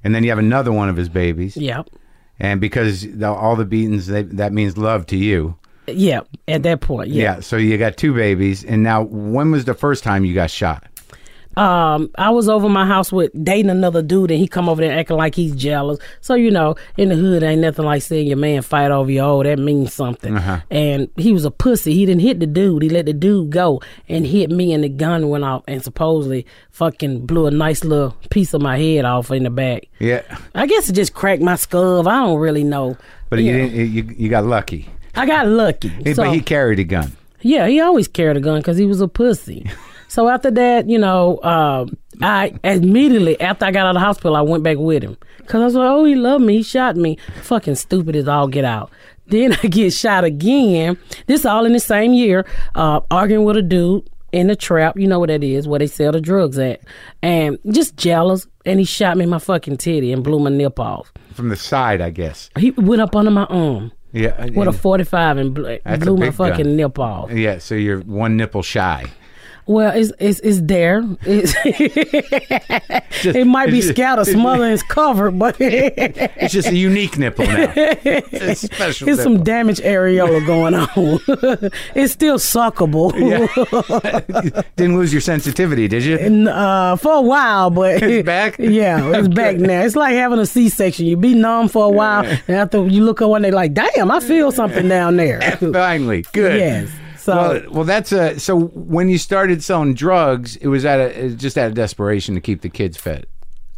And then you have another one of his babies. Yep. And because the, all the beatings, they, that means love to you. Yeah, at that point, yeah. Yeah. So you got two babies. And now, when was the first time you got shot? Um, I was over my house with dating another dude, and he come over there acting like he's jealous. So you know, in the hood, ain't nothing like seeing your man fight over you. Oh, that means something. Uh-huh. And he was a pussy. He didn't hit the dude. He let the dude go and hit me, and the gun went off, and supposedly fucking blew a nice little piece of my head off in the back. Yeah. I guess it just cracked my skull. I don't really know. But Yeah. you, didn't, you, you got lucky. I got lucky. So- but he carried a gun. Yeah, he always carried a gun because he was a pussy. so after that, you know, um, I immediately after I got out of the hospital, I went back with him because I was like, "Oh, he loved me. He shot me. Fucking stupid as all get out." Then I get shot again. This all in the same year. Uh, arguing with a dude in the trap. You know what that is? Where they sell the drugs at, and just jealous. And he shot me in my fucking titty and blew my nip off. From the side, I guess. He went up under my arm Yeah. with a forty-five and blew, blew my big gun. fucking nip off. yeah. So you're one nipple shy. Well, it's it's, it's there. It's, it might be it's just- scattered, smothered, and it's covered, but It's just a unique nipple now. It's special There's some nipple. damaged areola going on. it's still suckable Yeah. Didn't lose your sensitivity, did you? and, uh, for a while, but It's back? Yeah, it's back now. It's like having a C-section. You be numb for a while, and after you look up one day, like, damn, I feel something down there. Finally, good. Yes. So Well, well, that's a. So when you started selling drugs, it was at a it just out of desperation to keep the kids fed.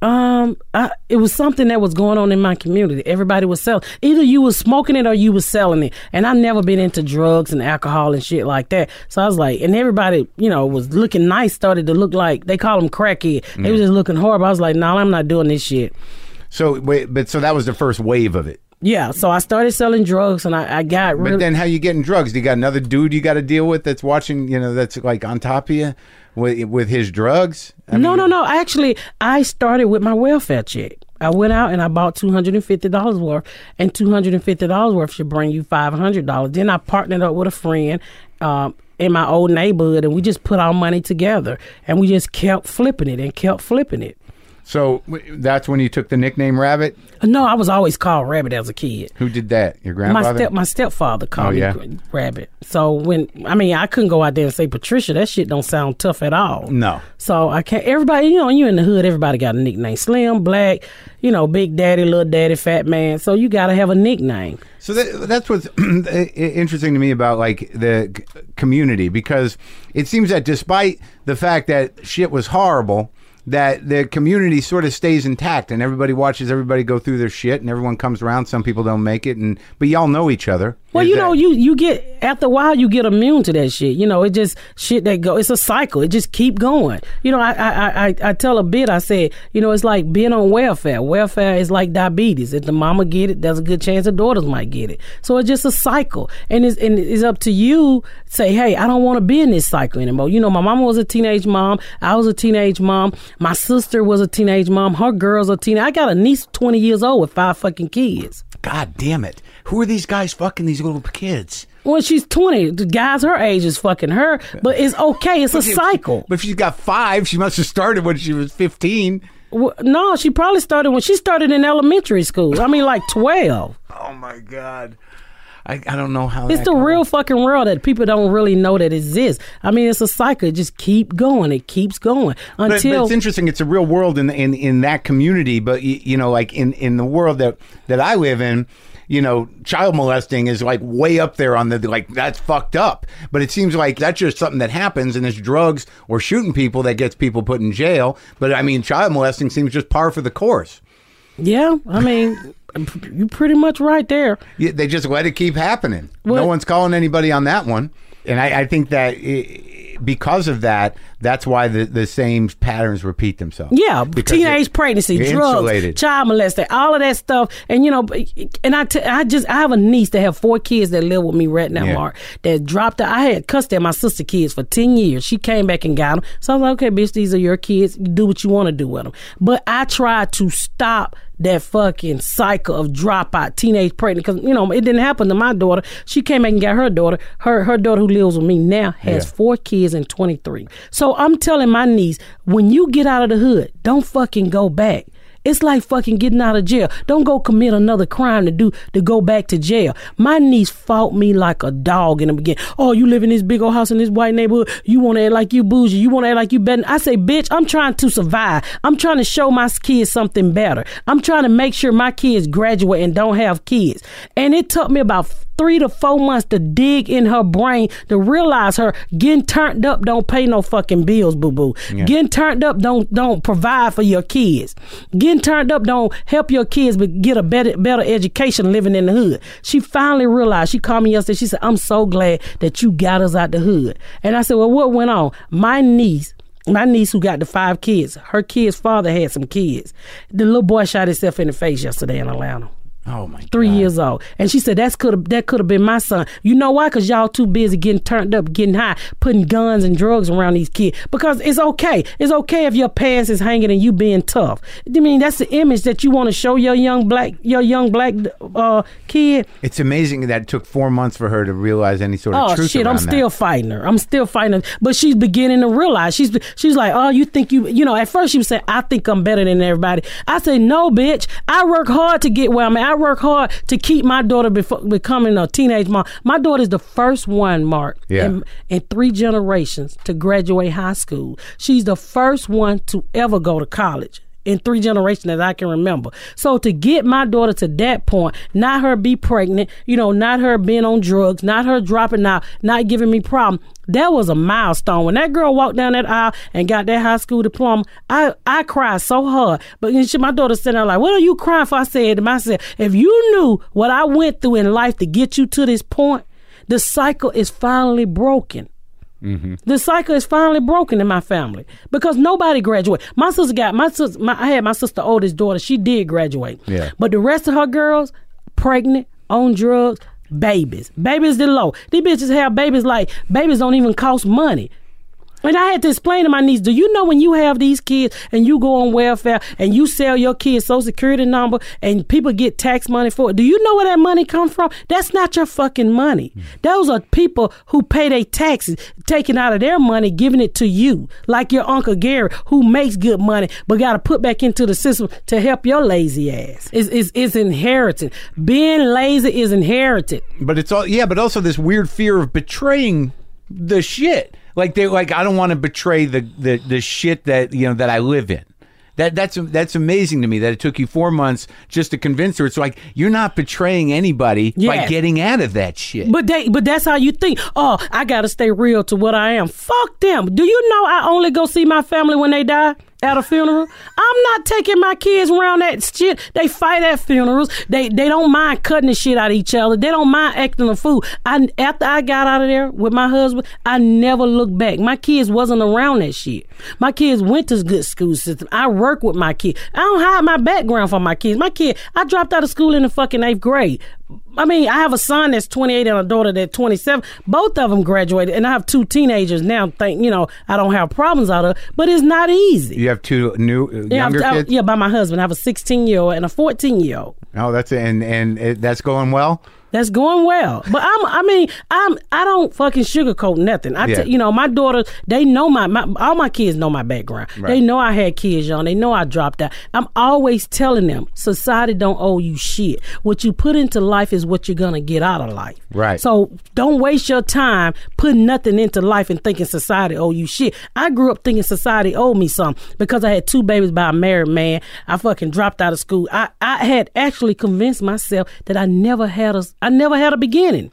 Um, I, it was something that was going on in my community. Everybody was selling. Either you was smoking it or you was selling it. And I never been into drugs and alcohol and shit like that. So I was like, and everybody, you know, was looking nice. Started to look like they call them crackhead. They was just looking horrible. I was like, no, nah, I'm not doing this shit. So wait, but so that was the first wave of it. Yeah. So I started selling drugs, and I, I got But then, how you getting drugs? Do you got another dude you got to deal with that's watching? You know, that's like on top of you with with his drugs. I no, mean, no, no. Actually, I started with my welfare check. I went out and I bought two hundred and fifty dollars worth, and two hundred and fifty dollars worth should bring you five hundred dollars. Then I partnered up with a friend um, in my old neighborhood, and we just put our money together, and we just kept flipping it and kept flipping it. So that's when you took the nickname Rabbit. No, I was always called Rabbit as a kid. Who did that? Your My grandfather. step my stepfather called Oh, me yeah? Rabbit. So when I mean I couldn't go out there and say Patricia. That shit don't sound tough at all. no. So I can't. Everybody, you know, you in the hood. Everybody got a nickname: Slim, Black, you know, Big Daddy, Little Daddy, Fat Man. So you got to have a nickname. So that, that's what's interesting to me about like the community because it seems that despite the fact that shit was horrible, that the community sort of stays intact and everybody watches everybody go through their shit and everyone comes around. Some people don't make it, and but y'all know each other. Well, you know, you you get after a while you get immune to that shit. You know, it just shit that go. It's a cycle. It just keep going. You know, I I I, I- tell a bit. I said, you know, it's like being on welfare. Welfare is like diabetes. If the mama get it, there's a good chance the daughters might get it. So it's just a cycle, and it's and it's up to you. Say, hey, I don't want to be in this cycle anymore. You know, my mama was a teenage mom. I was a teenage mom. My sister was a teenage mom. Her girls are teenage. I got a niece twenty years old with five fucking kids. God damn it! Who are these guys fucking these little kids? Well, she's 20, the guys her age is fucking her, but it's okay. It's a cycle. But if she's got five, she must have started when she was fifteen. W- No, she probably started when she started in elementary school. I mean, like 12. Oh my god! I, I don't know how. It's the goes. real fucking world that people don't really know that exists. I mean, it's a cycle. It just keep going. It keeps going But, but until. it's interesting. It's a real world in in in that community. But you, you know, like in in the world that that I live in, you know, child molesting is like way up there on the like that's fucked up. But it seems like that's just something that happens, and it's drugs or shooting people that gets people put in jail. But I mean, child molesting seems just par for the course. Yeah, I mean, you're pretty much right there. Yeah, they just let it keep happening. No one's calling anybody on that one. And I, I think that i because of that, that's why the, the same patterns repeat themselves. Yeah, Because teenage it- pregnancy, drugs, insulated. child molesting, all of that stuff. And you know, and I, t- I just I have a niece that have four kids that live with me right now, Yeah. Mark. That dropped. out. I had custody of my sister kids for ten years. She came back and got them. So I was like, okay, bitch, these are your kids. Do what you want to do with them. But I tried to stop that fucking cycle of dropout, teenage pregnant, because you know it didn't happen to my daughter. She came back and got her daughter. Her her daughter who lives with me now has Yeah. four kids and 23. So I'm telling my niece, when you get out of the hood, don't fucking go back. It's like fucking getting out of jail. Don't go commit another crime to do to go back to jail. My niece fought me like a dog in the beginning. Oh, you live in this big old house in this white neighborhood. You want to act like you bougie. You want to act like you better. I say, bitch, I'm trying to survive. I'm trying to show my kids something better. I'm trying to make sure my kids graduate and don't have kids. And it took me about three to four months to dig in her brain to realize her getting turned up don't pay no fucking bills, boo boo. Getting turned up don't don't provide for your kids. Getting turned up don't help your kids but get a better better education living in the hood. She finally realized. She called me yesterday. She said, "I'm so glad that you got us out the hood." And I said, "Well, what went on?" My niece my niece who got the five kids, her kid's father had some kids. The little boy shot himself in the face yesterday in Atlanta Oh my three God. years old. And she said that's could have that could have been my son. You know why? Because y'all too busy getting turned up, getting high, putting guns and drugs around these kids. Because it's okay. It's okay if your pants is hanging and you being tough. I mean that's the image that you want to show your young black your young black uh, kid. It's amazing that it took four months for her to realize any sort of Oh truth shit! I'm still that. fighting her. I'm still fighting her, but she's beginning to realize. She's she's like, oh, you think you you know? At first she was saying, I think I'm better than everybody. I say, no, bitch. I work hard to get where I'm at. I work hard to keep my daughter before becoming a teenage mom. My daughter's the first one, Mark, Yeah. in, in three generations to graduate high school. She's the first one to ever go to college in three generations that I can remember. So to get my daughter to that point, not her be pregnant, you know, not her being on drugs, not her dropping out, not giving me problem. That was a milestone. When that girl walked down that aisle and got that high school diploma, I, I cried so hard. But she, my daughter sitting there like, what are you crying for? I said to myself, if you knew what I went through in life to get you to this point, the cycle is finally broken. Mm-hmm. The cycle is finally broken in my family because nobody graduated. My sister got my sister. My, I had my sister oldest daughter. She did graduate. Yeah. But the rest of her girls, pregnant, on drugs, babies. Babies the low. These bitches have babies like babies don't even cost money. And I had to explain to my niece, do you know when you have these kids and you go on welfare and you sell your kids' social security number and people get tax money for it, do you know where that money comes from? That's not your fucking money. Those are people who pay their taxes, taking out of their money, giving it to you. Like your Uncle Gary, who makes good money, but got to put back into the system to help your lazy ass. It's, it's, it's inherited. Being lazy is inherited. But it's all yeah, but also this weird fear of betraying the shit. Like they like I don't want to betray the, the the shit that you know that I live in. That that's that's amazing to me that it took you four months just to convince her. It's like you're not betraying anybody by Yes. getting out of that shit. But they, but that's how you think. Oh, I gotta stay real to what I am. Fuck them. Do you know I only go see my family when they die at a funeral? I'm not taking my kids around that shit. They fight at funerals. They they don't mind cutting the shit out of each other. They don't mind acting a fool. I after I got out of there with my husband, I never looked back. My kids wasn't around that shit. My kids went to good school system. I work with my kids. I don't hide my background from my kids. My kid, I dropped out of school in the fucking eighth grade. I mean, I have a son that's 28 and a daughter that's 27. Both of them graduated, and I have two teenagers now. Think you know I don't have problems out of, but it's not easy. you have two new uh, Yeah, younger I- kids. yeah, by my husband, I have a 16 year old and a 14 year old. Oh, that's and and it, that's going well. That's going well, but I'm. I mean, I'm. I don't fucking sugarcoat nothing. I, Yeah. t- you know, my daughter. They know my, my. All my kids know my background. Right. They know I had kids young. They know I dropped out. I'm always telling them, society don't owe you shit. What you put into life is what you're gonna get out of life. Right. So don't waste your time putting nothing into life and thinking society owe you shit. I grew up thinking society owed me something because I had two babies by a married man. I fucking dropped out of school. I, I had actually convinced myself that I never had a I never had a beginning.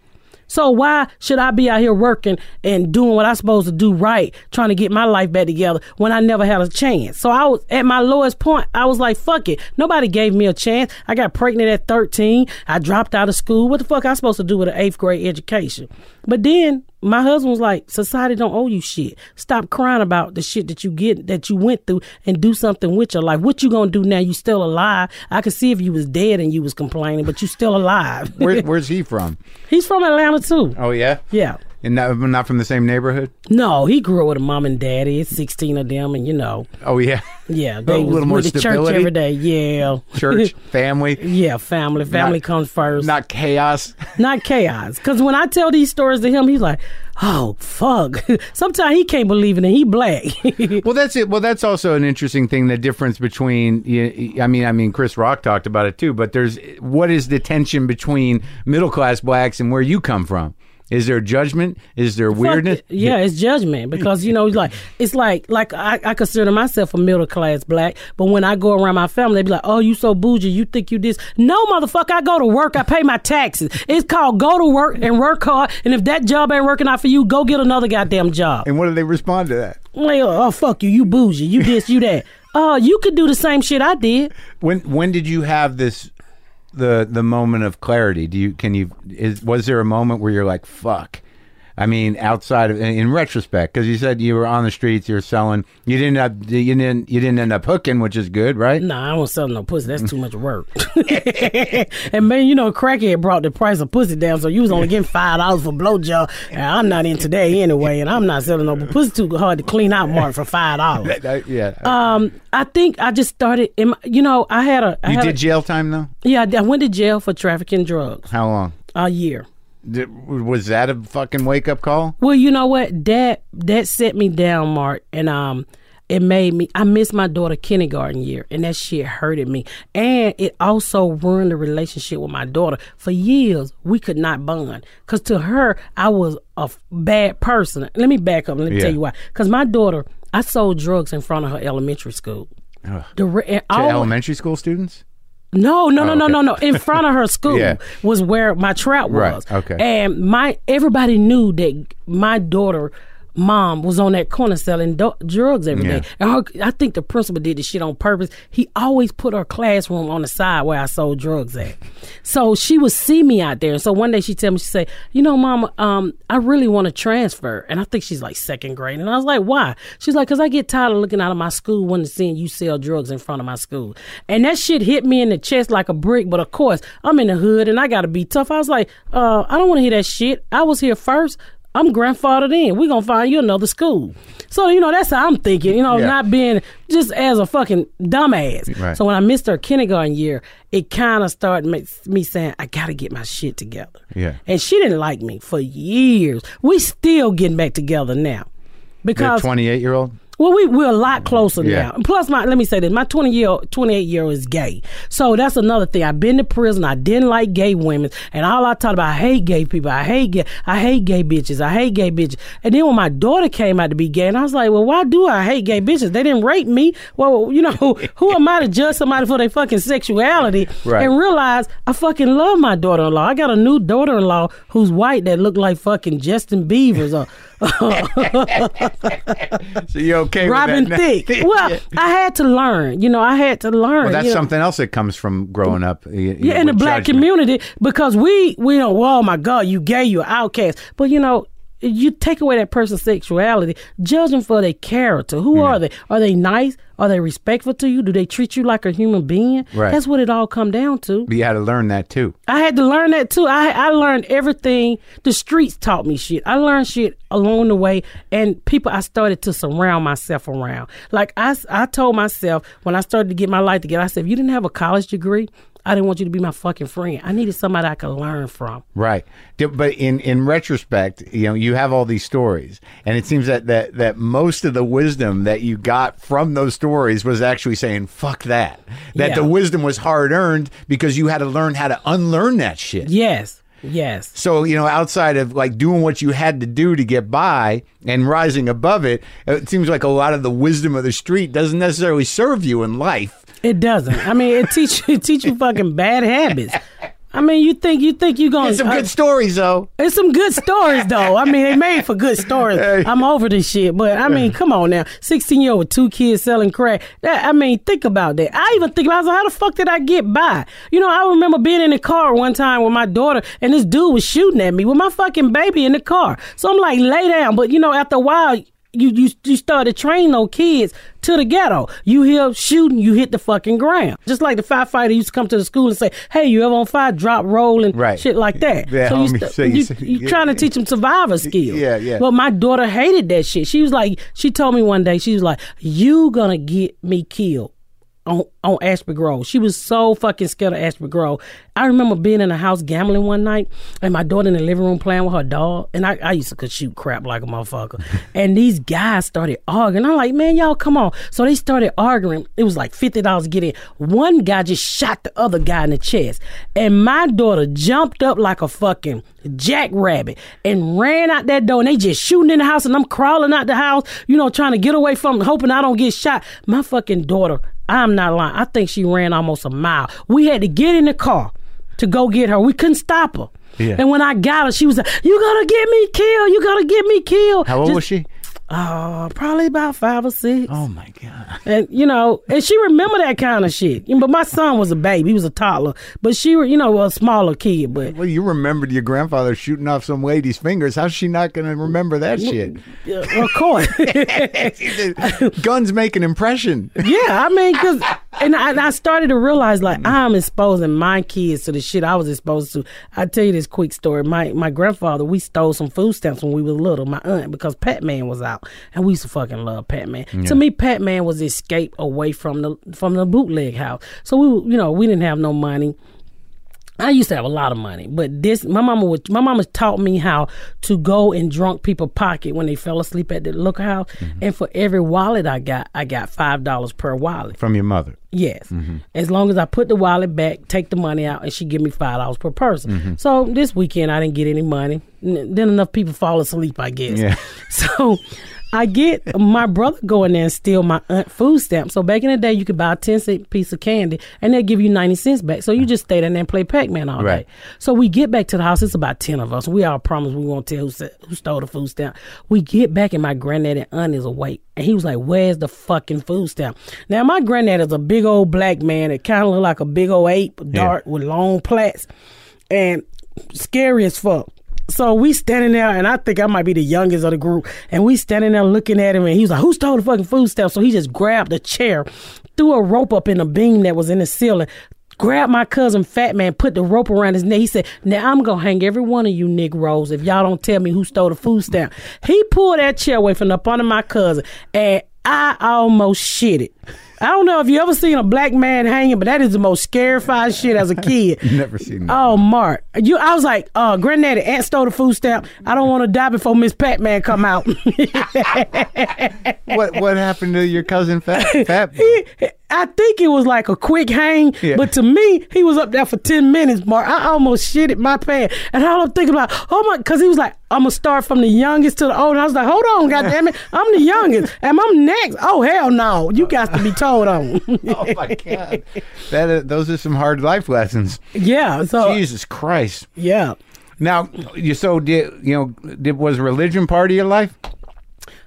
So why should I be out here working and doing what I'm supposed to do right, trying to get my life back together when I never had a chance? So I was at my lowest point. I was like, fuck it. Nobody gave me a chance. I got pregnant at 13. I dropped out of school. What the fuck I supposed to do with an eighth grade education? But then my husband was like, society don't owe you shit. Stop crying about the shit that you get that you went through and do something with your life. What you gonna do now? You still alive. I could see if you was dead and you was complaining, but you still alive. Where, where's he from? He's from Atlanta too. Oh yeah, Yeah. And not, not from the same neighborhood. No, he grew up with a mom and daddy. It's sixteen of them, and you know, Oh yeah, yeah, they A little more with the church stability? every day. Yeah, church, family, yeah, family. Family Not- comes first. not chaos. not chaos. Because when I tell these stories to him, he's like, "Oh fuck." Sometimes he can't believe it, and he black. Well, that's it. Well, that's also an interesting thing. The difference between, I mean, I mean, Chris Rock talked about it too. But there's what is the tension between middle class blacks and where you come from? Is there judgment? Is there weirdness? Fuck it. Yeah, it's judgment because you know, it's like it's like like I, I consider myself a middle class black, but when I go around my family, they be like, "Oh, you so bougie? You think you this?" No, motherfucker, I go to work, I pay my taxes. It's called go to work and work hard, and if that job ain't working out for you, go get another goddamn job. And what do they respond to that? Like, oh fuck you, you bougie, you this, you that. Oh, you could do the same shit I did. When when did you have this the the moment of clarity? Do you can you is was there a moment where you're like fuck? I mean, outside of in retrospect, because you said you were on the streets, you were selling. You didn't up, you didn't you didn't end up hooking, which is good, right? Nah, I won't sell no pussy. That's too much work. and man, you know, crackhead brought the price of pussy down, so you was only getting five dollars for blowjob. And I'm not into that anyway, and I'm not selling no but pussy too hard to clean out, Mark, for five dollars. Yeah. Um, I think I just started. In my, you know, I had a. I you had did a, jail time though. yeah, I went to jail for trafficking drugs How long? a year. Was that a fucking wake up call? Well, you know what? That that set me down, Mark, and um, it made me. I missed my daughter kindergarten year, and that shit hurted me. And it also ruined the relationship with my daughter. For years, we could not bond because to her, I was a f- bad person. Let me back up. and Let me Yeah. tell you why. Because my daughter, I sold drugs in front of her elementary school. The re- To all- elementary school students? No, no, no, oh, no, okay. no, no. In front of her school Yeah. was where my trap Right, was. okay. And my everybody knew that my daughter mom was on that corner selling do- drugs every day. Yeah. And her, I think the principal did the shit on purpose. He always put her classroom on the side where I sold drugs at. So she would see me out there. And so one day she tell me, she say, you know, mama, um, I really want to transfer. And I think she's like second grade. And I was like, why? She's like, because I get tired of looking out of my school when seeing you sell drugs in front of my school. And that shit hit me in the chest like a brick. But of course, I'm in the hood and I got to be tough. I was like, uh, I don't want to hear that shit. I was here first. I'm grandfathered in. We're going to find you another school. So, you know, that's how I'm thinking, you know, Yeah. not being just as a fucking dumbass. Right. So when I missed her kindergarten year, it kind of started me saying, I got to get my shit together. Yeah. And she didn't like me for years. We still getting back together now. Because 28 year old? Well, we we're a lot closer Yeah. now. And plus, my let me say this: my twenty year, twenty eight year old is gay. So that's another thing. I've been to prison. I didn't like gay women, and all I talked about, I hate gay people. I hate gay. I hate gay bitches. I hate gay bitches. And then when my daughter came out to be gay, and I was like, well, why do I hate gay bitches? They didn't rape me. Well, you know, who am I to judge somebody for their fucking sexuality? Right. And realize I fucking love my daughter in law. I got a new daughter in law who's white that look like fucking Justin Bieber's. So you okay Robin? Thicke. Well, I had to learn. You know, I had to learn. Well, that's you know. something else that comes from growing up. y- y- Yeah, in the black judgment. community because we we don't. Oh my God, you gay, you outcast. But you know. You take away that person's sexuality, judge them for their character. Who are they? Are they nice? Are they respectful to you? Do they treat you like a human being? Right. That's what it all come down to. But you had to learn that too. I had to learn that too. I I learned everything. The streets taught me shit. I learned shit along the way, and people I started to surround myself around. Like I, I told myself when I started to get my life together, I said, if you didn't have a college degree, I didn't want you to be my fucking friend. I needed somebody I could learn from. Right. But in, in retrospect, you know, you have all these stories, and it seems that, that, that most of the wisdom that you got from those stories was actually saying, fuck that. That Yeah. the wisdom was hard earned because you had to learn how to unlearn that shit. Yes, yes. So, you know, outside of like doing what you had to do to get by and rising above it, it seems like a lot of the wisdom of the street doesn't necessarily serve you in life. It doesn't. I mean, it teach it teach you fucking bad habits. I mean, you think you think you gonna Get some uh, good stories though. It's some good stories though. I mean, they made for good stories. Hey. I'm over this shit, but I mean, come on now. 16 year old with two kids selling crack. That I mean, think about that. I even think about like, how the fuck did I get by? You know, I remember being in the car one time with my daughter, and this dude was shooting at me with my fucking baby in the car. So I'm like, lay down. But you know, after a while. You, you you start to train those kids to the ghetto. You hear shooting, you hit the fucking ground. Just like the firefighter used to come to the school and say, "Hey, you ever on fire? Drop, roll, and Right. shit like that." Yeah, so you, st- so you you yeah. trying to teach them survivor skills. Yeah, yeah. But my daughter hated that shit. She was like, she told me one day, she was like, "You gonna get me killed." On, on Ashby Grove. She was so fucking scared of Ashby Grove. I remember being in the house gambling one night and my daughter in the living room playing with her dog. And I, I used to could shoot crap like a motherfucker. and these guys started arguing. I'm like, man, y'all come on. So they started arguing. It was like $50 to get in. One guy just shot the other guy in the chest. And my daughter jumped up like a fucking jackrabbit and ran out that door and they just shooting in the house and I'm crawling out the house, you know, trying to get away from hoping I don't get shot. My fucking daughter, I'm not lying. I think she ran almost a mile. We had to get in the car to go get her. We couldn't stop her. Yeah. And when I got her, she was like, "You gonna get me killed? You gonna get me killed?" How old Just- was she? Uh, probably about five or six. Oh my god. And you know, and she remember that kind of shit. But my son was a baby; he was a toddler. But she, were, you know, a smaller kid. But Well, you remembered your grandfather shooting off some lady's fingers. How's she not going to remember that shit? of course, Guns make an impression. yeah. I mean, cause and I, and I started to realize like I'm exposing my kids to the shit I was exposed to. I tell you this quick story. My my grandfather, we stole some food stamps when we were little. My aunt because Pac Man was out, and we used to fucking love Pac Man. To me, Pac Man was escape away from the from the bootleg house. So we, you know, we didn't have no money. I used to have a lot of money, but this my mama would my mama taught me how to go in drunk people pocket when they fell asleep at the liquor house, mm-hmm. and for every wallet I got, I got five dollars per wallet. From your mother. Yes, mm-hmm. as long as I put the wallet back, take the money out, and she give me five dollars per person. Mm-hmm. So this weekend I didn't get any money. N- Then enough people fall asleep, I guess. Yeah. So I get my brother going there and steal my aunt food stamp. So back in the day, you could buy a ten cent piece of candy and they'll give you ninety cents back. So you just stay there and play Pac Man all Right. day. So we get back to the house. It's about ten of us. We all promise we won't tell who, who stole the food stamp. We get back and my granddad and aunt is awake. And he was like, Where's the fucking food stamp? Now, my granddad is a big old black man that kind of look like a big old ape, dark with long plaits and scary as fuck. So we standing there, and I think I might be the youngest of the group, and we standing there looking at him, and he was like, "Who stole the fucking food stamp?" So he just grabbed a chair, threw a rope up in the beam that was in the ceiling, grabbed my cousin Fat Man, put the rope around his neck. He said, "Now I'm gonna hang every one of you Negroes if y'all don't tell me who stole the food stamp." He pulled that chair away from up under my cousin, and I almost shit it. I don't know if you ever seen a black man hanging, but that is the most scarified shit as a kid. Never seen that. Oh, Mark, you! I was like, uh, granddaddy, Aunt stole the food stamp. I don't want to die before Miss Pac Man come out. What what happened to your cousin Fat Fat? I think it was like a quick hang, Yeah. but to me, he was up there for ten minutes. Mark, I almost shitted my pants, and all I'm thinking about, oh my, because he was like, I'm gonna start from the youngest to the oldest. I was like, hold on, goddamn it, I'm the youngest, and I'm next. Oh hell no, you got to be told on. Oh my god. That uh, those are some hard life lessons. yeah, so Jesus Christ. yeah. Now, you so did you know? Did was religion part of your life?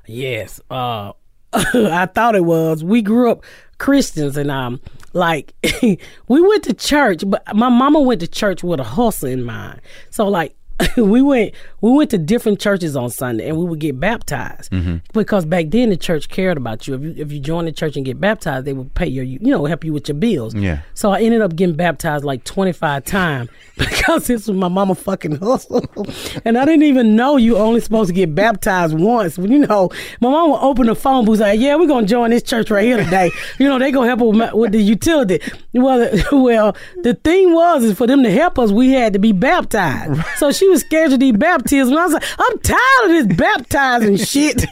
Yes. Uh I thought it was. We grew up Christians and um like we went to church, but my mama went to church with a hustle in mind. So like we went we went to different churches on Sunday and we would get baptized mm-hmm. because back then the church cared about you. If you if you join the church and get baptized, they would pay your you know help you with your bills. Yeah. So I ended up getting baptized like 25 times because this was my mama fucking hustle. and I didn't even know you only supposed to get baptized once. You know, my mom would open the phone booth like, yeah, we're going to join this church right here today. you know, they going to help with, my- with the utility. Well, the, well, the thing was is for them to help us, we had to be baptized. So she was scared to be baptized. And I was like, I'm tired of this baptizing shit.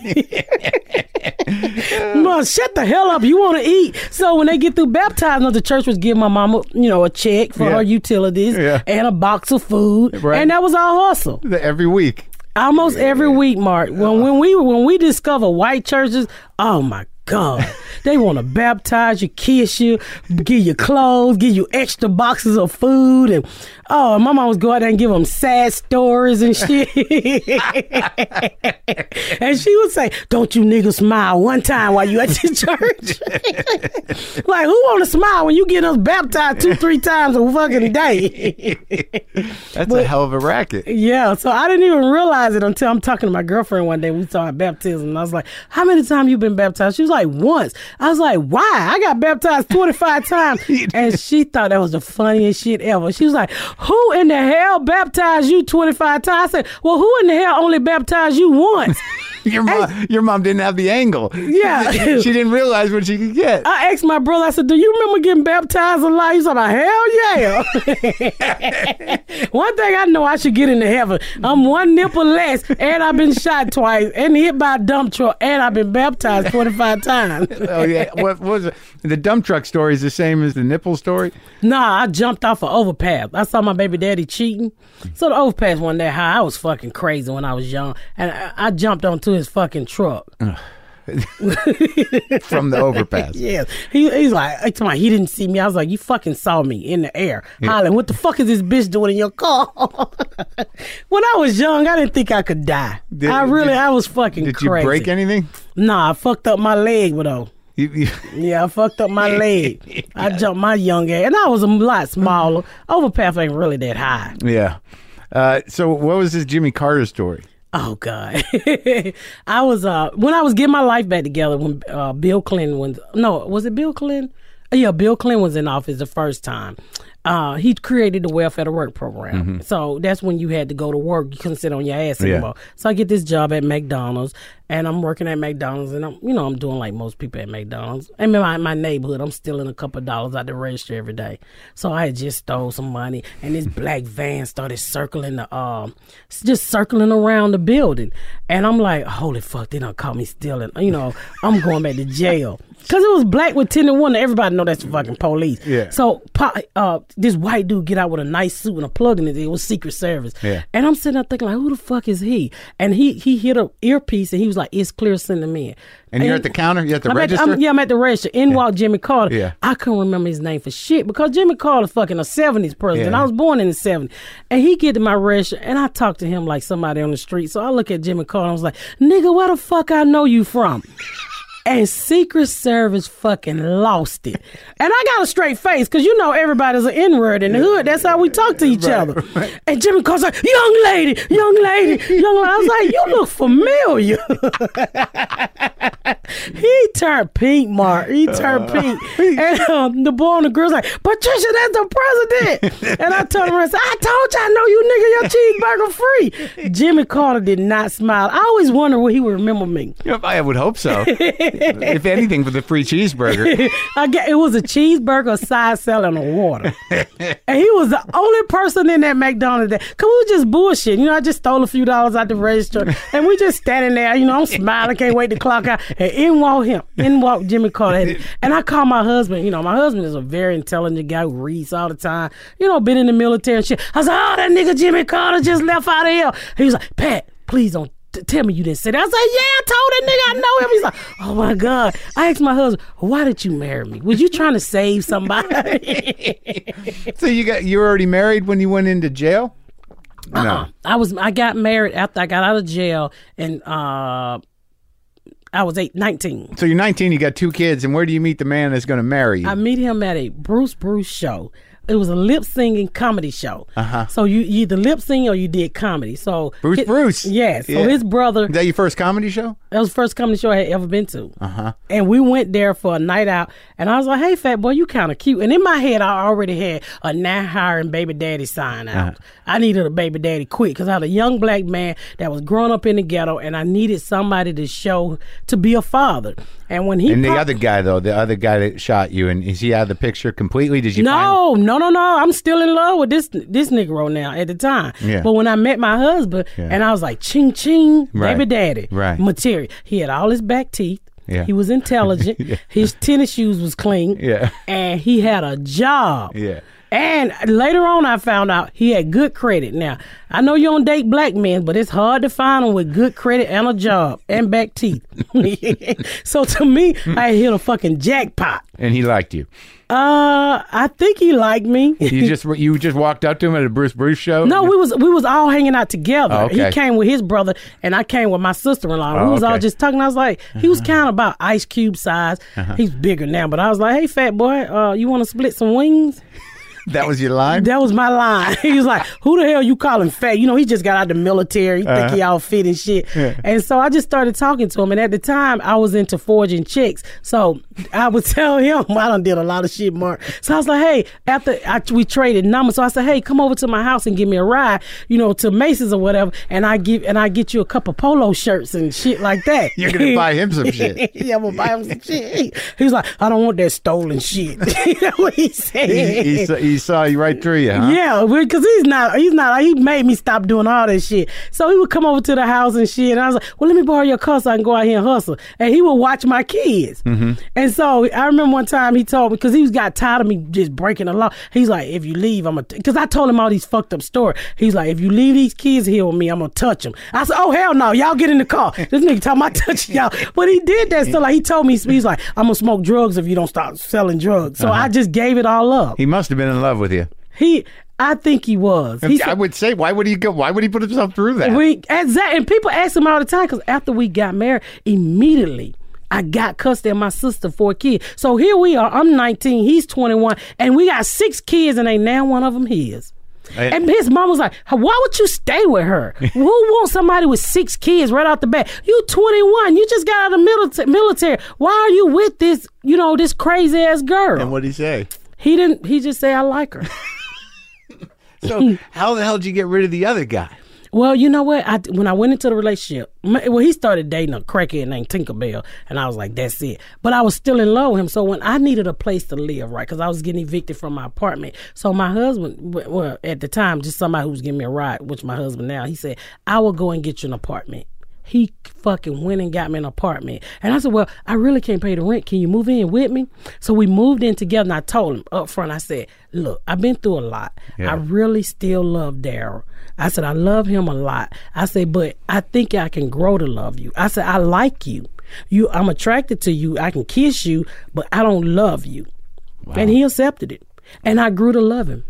Mom, shut the hell up. You want to eat. So when they get through baptizing, the church was giving my mama, you know, a check for Yeah. her utilities Yeah. and a box of food. Right. And that was our hustle. Every week. Almost every week, Mark. When when we when we discover white churches, oh my God. They want to baptize you, kiss you, give you clothes, give you extra boxes of food, and oh, my mom was go out there and give them sad stories and shit. and she would say, "Don't you niggas smile one time while you at the church." like, who want to smile when you get us baptized two, three times a fucking day? That's a hell of a racket. Yeah, so I didn't even realize it until I'm talking to my girlfriend one day. We saw baptism, and I was like, "How many times you been baptized?" She was like, "Once." I was like, "Why?" I got baptized 25 times, and she thought that was the funniest shit ever. She was like, "Who in the hell baptized you 25 times?" I said, "Well, who in the hell only baptized you once?" Your mom, your mom didn't have the angle. Yeah. she didn't realize what she could get. I asked my brother, I said, Do you remember getting baptized a lot? He's like, Hell yeah. one thing I know I should get into heaven. I'm one nipple less, and I've been shot twice, and hit by a dump truck, and I've been baptized 25 times. oh yeah, what, what was it? The dump truck story is the same as the nipple story. Nah, I jumped off an overpass. I saw my baby daddy cheating. So the overpass wasn't that high. I was fucking crazy when I was young, and I, I jumped onto his fucking truck. From the overpass. Yes. He, he's like, he, told me, he didn't see me. I was like, you fucking saw me in the air. Hollering, what the fuck is this bitch doing in your car? when I was young, I didn't think I could die. Did- I really, did- I was fucking Did you crazy. break anything? Nah, I fucked up my leg, though. You, you, Yeah, I fucked up my leg. I jumped my young ass, and I was a lot smaller. Overpass ain't really that high. yeah. Uh, so what was this Jimmy Carter story? Oh God, I was uh when I was getting my life back together when uh, Bill Clinton was no was it Bill Clinton? Yeah, Bill Clinton was in office the first time. Uh, he created the welfare to work program. So that's when you had to go to work. You couldn't sit on your ass Yeah. anymore. So I get this job at McDonald's, and I'm working at McDonald's, and I'm you know I'm doing like most people at McDonald's. I'm in my, my neighborhood. I'm stealing a couple of dollars out the register every day. So I had just stole some money, and this black van started circling the um, just circling around the building, and I'm like, holy fuck, they don't call me stealing. You know, I'm going back to jail. Cause it was black with tinted window. Everybody know that's fucking police. Yeah. So, uh, this white dude get out with a nice suit and a plug in it. It was Secret Service. Yeah. And I'm sitting there thinking like, who the fuck is he? And he he hit a earpiece and he was like, "It's clear, send him in." And you're at the counter. You're at the I'm at, register. I'm, yeah, I'm at the register. In walked Jimmy Carter. Yeah. I couldn't remember his name for shit because Jimmy Carter fucking a 70s president. Yeah. I was born in the 70s. And he get to my register and I talk to him like somebody on the street. So I look at Jimmy Carter and I was like, nigga, where the fuck I know you from? And Secret Service fucking lost it. And I got a straight face because you know everybody's an N word in the hood. That's how we talk to each other. And Jimmy Carter's like, young lady, young lady, young lady. I was like, you look familiar. he turned pink, Mark. He turned pink. And um, the boy and the girl's like, Patricia, that's the president. and I told him, I said, I told you I know you nigga, your cheeseburger free. Jimmy Carter did not smile. I always wonder what he would remember me. I would hope so. if anything, for the free cheeseburger. I get it was a cheeseburger, side and a water. and he was the only person in that McDonald's that, cause we was just bullshit. You know, I just stole a few dollars out the register, and we just standing there. You know, I'm smiling, can't wait to clock out. And in walk him, in walk Jimmy Carter, and I call my husband. You know, my husband is a very intelligent guy who reads all the time. You know, been in the military and shit. I was like, oh, that nigga Jimmy Carter just left out of here. He was like, Pat, please don't tell me you didn't say that. I was like, yeah, I told that nigga I know him. He's like, oh my God. I asked my husband, why did you marry me? Was you trying to save somebody? so you got you were already married when you went into jail? No. I was I got married after I got out of jail and uh I was eight, 19. So you're 19. You got two kids, and where do you meet the man that's going to marry you? I meet him at a Bruce Bruce show. It was a lip singing comedy show. Uh-huh. So you, you either lip sing or you did comedy. So Bruce hi- Bruce. Yes. So Yeah. his brother Is that your first comedy show? That was the first comedy show I had ever been to. Uh Uh-huh. And we went there for a night out, and I was like, "Hey, fat boy, you kind of cute." And in my head, I already had a not hiring baby daddy sign out. Uh-huh. I needed a baby daddy quick because I had a young black man that was growing up in the ghetto, and I needed somebody to show to be a father. And when he And the other guy, though, the other guy that shot you, and is he out of the picture completely? Did you? find- No, no, no, no. I'm still in love with this this Negro now at the time. Yeah. But when I met my husband and I was like, ching ching, Right. baby daddy. Right. Material. He had all his back teeth. Yeah. He was intelligent. yeah. His tennis shoes was clean. Yeah. And he had a job. Yeah. And later on, I found out he had good credit. Now, I know you don't date black men, but it's hard to find them with good credit and a job and back teeth. so to me, I hit a fucking jackpot. And he liked you. Uh, I think he liked me. You just you just walked up to him at a Bruce Bruce show. No, we was we was all hanging out together. Oh, okay. He came with his brother, and I came with my sister in law. Oh, we was all just talking. I was like, he was kind of about Ice Cube size. Uh-huh. He's bigger now, but I was like, hey, fat boy, uh, you want to split some wings? That was your line. That was my line. he was like, "Who the hell you calling fat?" You know, he just got out the military. He think uh-huh. he all fit and shit. And so I just started talking to him. And at the time, I was into forging checks. So I would tell him I done did a lot of shit, Mark. So I was like, "Hey," after I, we traded numbers, so I said, "Hey, come over to my house and give me a ride, you know, to Macy's or whatever, and I give and I get you a couple polo shirts and shit like that." You're gonna buy him some shit. yeah, I'm gonna buy him some shit. He's like, "I don't want that stolen shit." That's what he said. he, he, he saw you right through you, huh? Yeah, because he's not, he's not, he made me stop doing all that shit. So he would come over to the house and shit, and I was like, well, let me borrow your car so I can go out here and hustle. And he would watch my kids. Mm-hmm. And so I remember one time he told me, because he was got tired of me just breaking the law. He's like, if you leave, I'm going to, because I told him all these fucked up stories. He's like, if you leave these kids here with me, I'm going to touch them. I said, oh, hell no, y'all get in the car. This nigga talking about touching y'all. But he did that stuff. Like, he told me, he's like, I'm going to smoke drugs if you don't stop selling drugs. So I just gave it all up. Uh-huh. He must have been in love with you. He, I think he was. He I would say, why would he go? Why would he put himself through that? we exactly, and people ask him all the time because after we got married, immediately I got custody of my sister for a kid. So here we are. I'm 19, he's 21, and we got six kids, and ain't now one of them his. Hey. And his mom was like, "Why would you stay with her? Who wants somebody with six kids right out the bat? You 21. You just got out of milita- military. Why are you with this? You know this crazy ass girl?" and what did he say? He didn't. He just say, "I like her." So how the hell did you get rid of the other guy? Well, you know what? I when I went into the relationship, my- well, he started dating a crackhead named Tinkerbell, and I was like, "That's it." But I was still in love with him. So when I needed a place to live, right, because I was getting evicted from my apartment, so my husband, well, at the time, just somebody who was giving me a ride, which my husband now, he said, "I will go and get you an apartment." He fucking went and got me an apartment. And I said, Well, I really can't pay the rent. Can you move in with me? So we moved in together and I told him up front, I said, Look, I've been through a lot. Yeah. I really still love Daryl. I said, I love him a lot. I said, but I think I can grow to love you. I said, I like you. You I'm attracted to you. I can kiss you, but I don't love you. And he accepted it. And I grew to love him.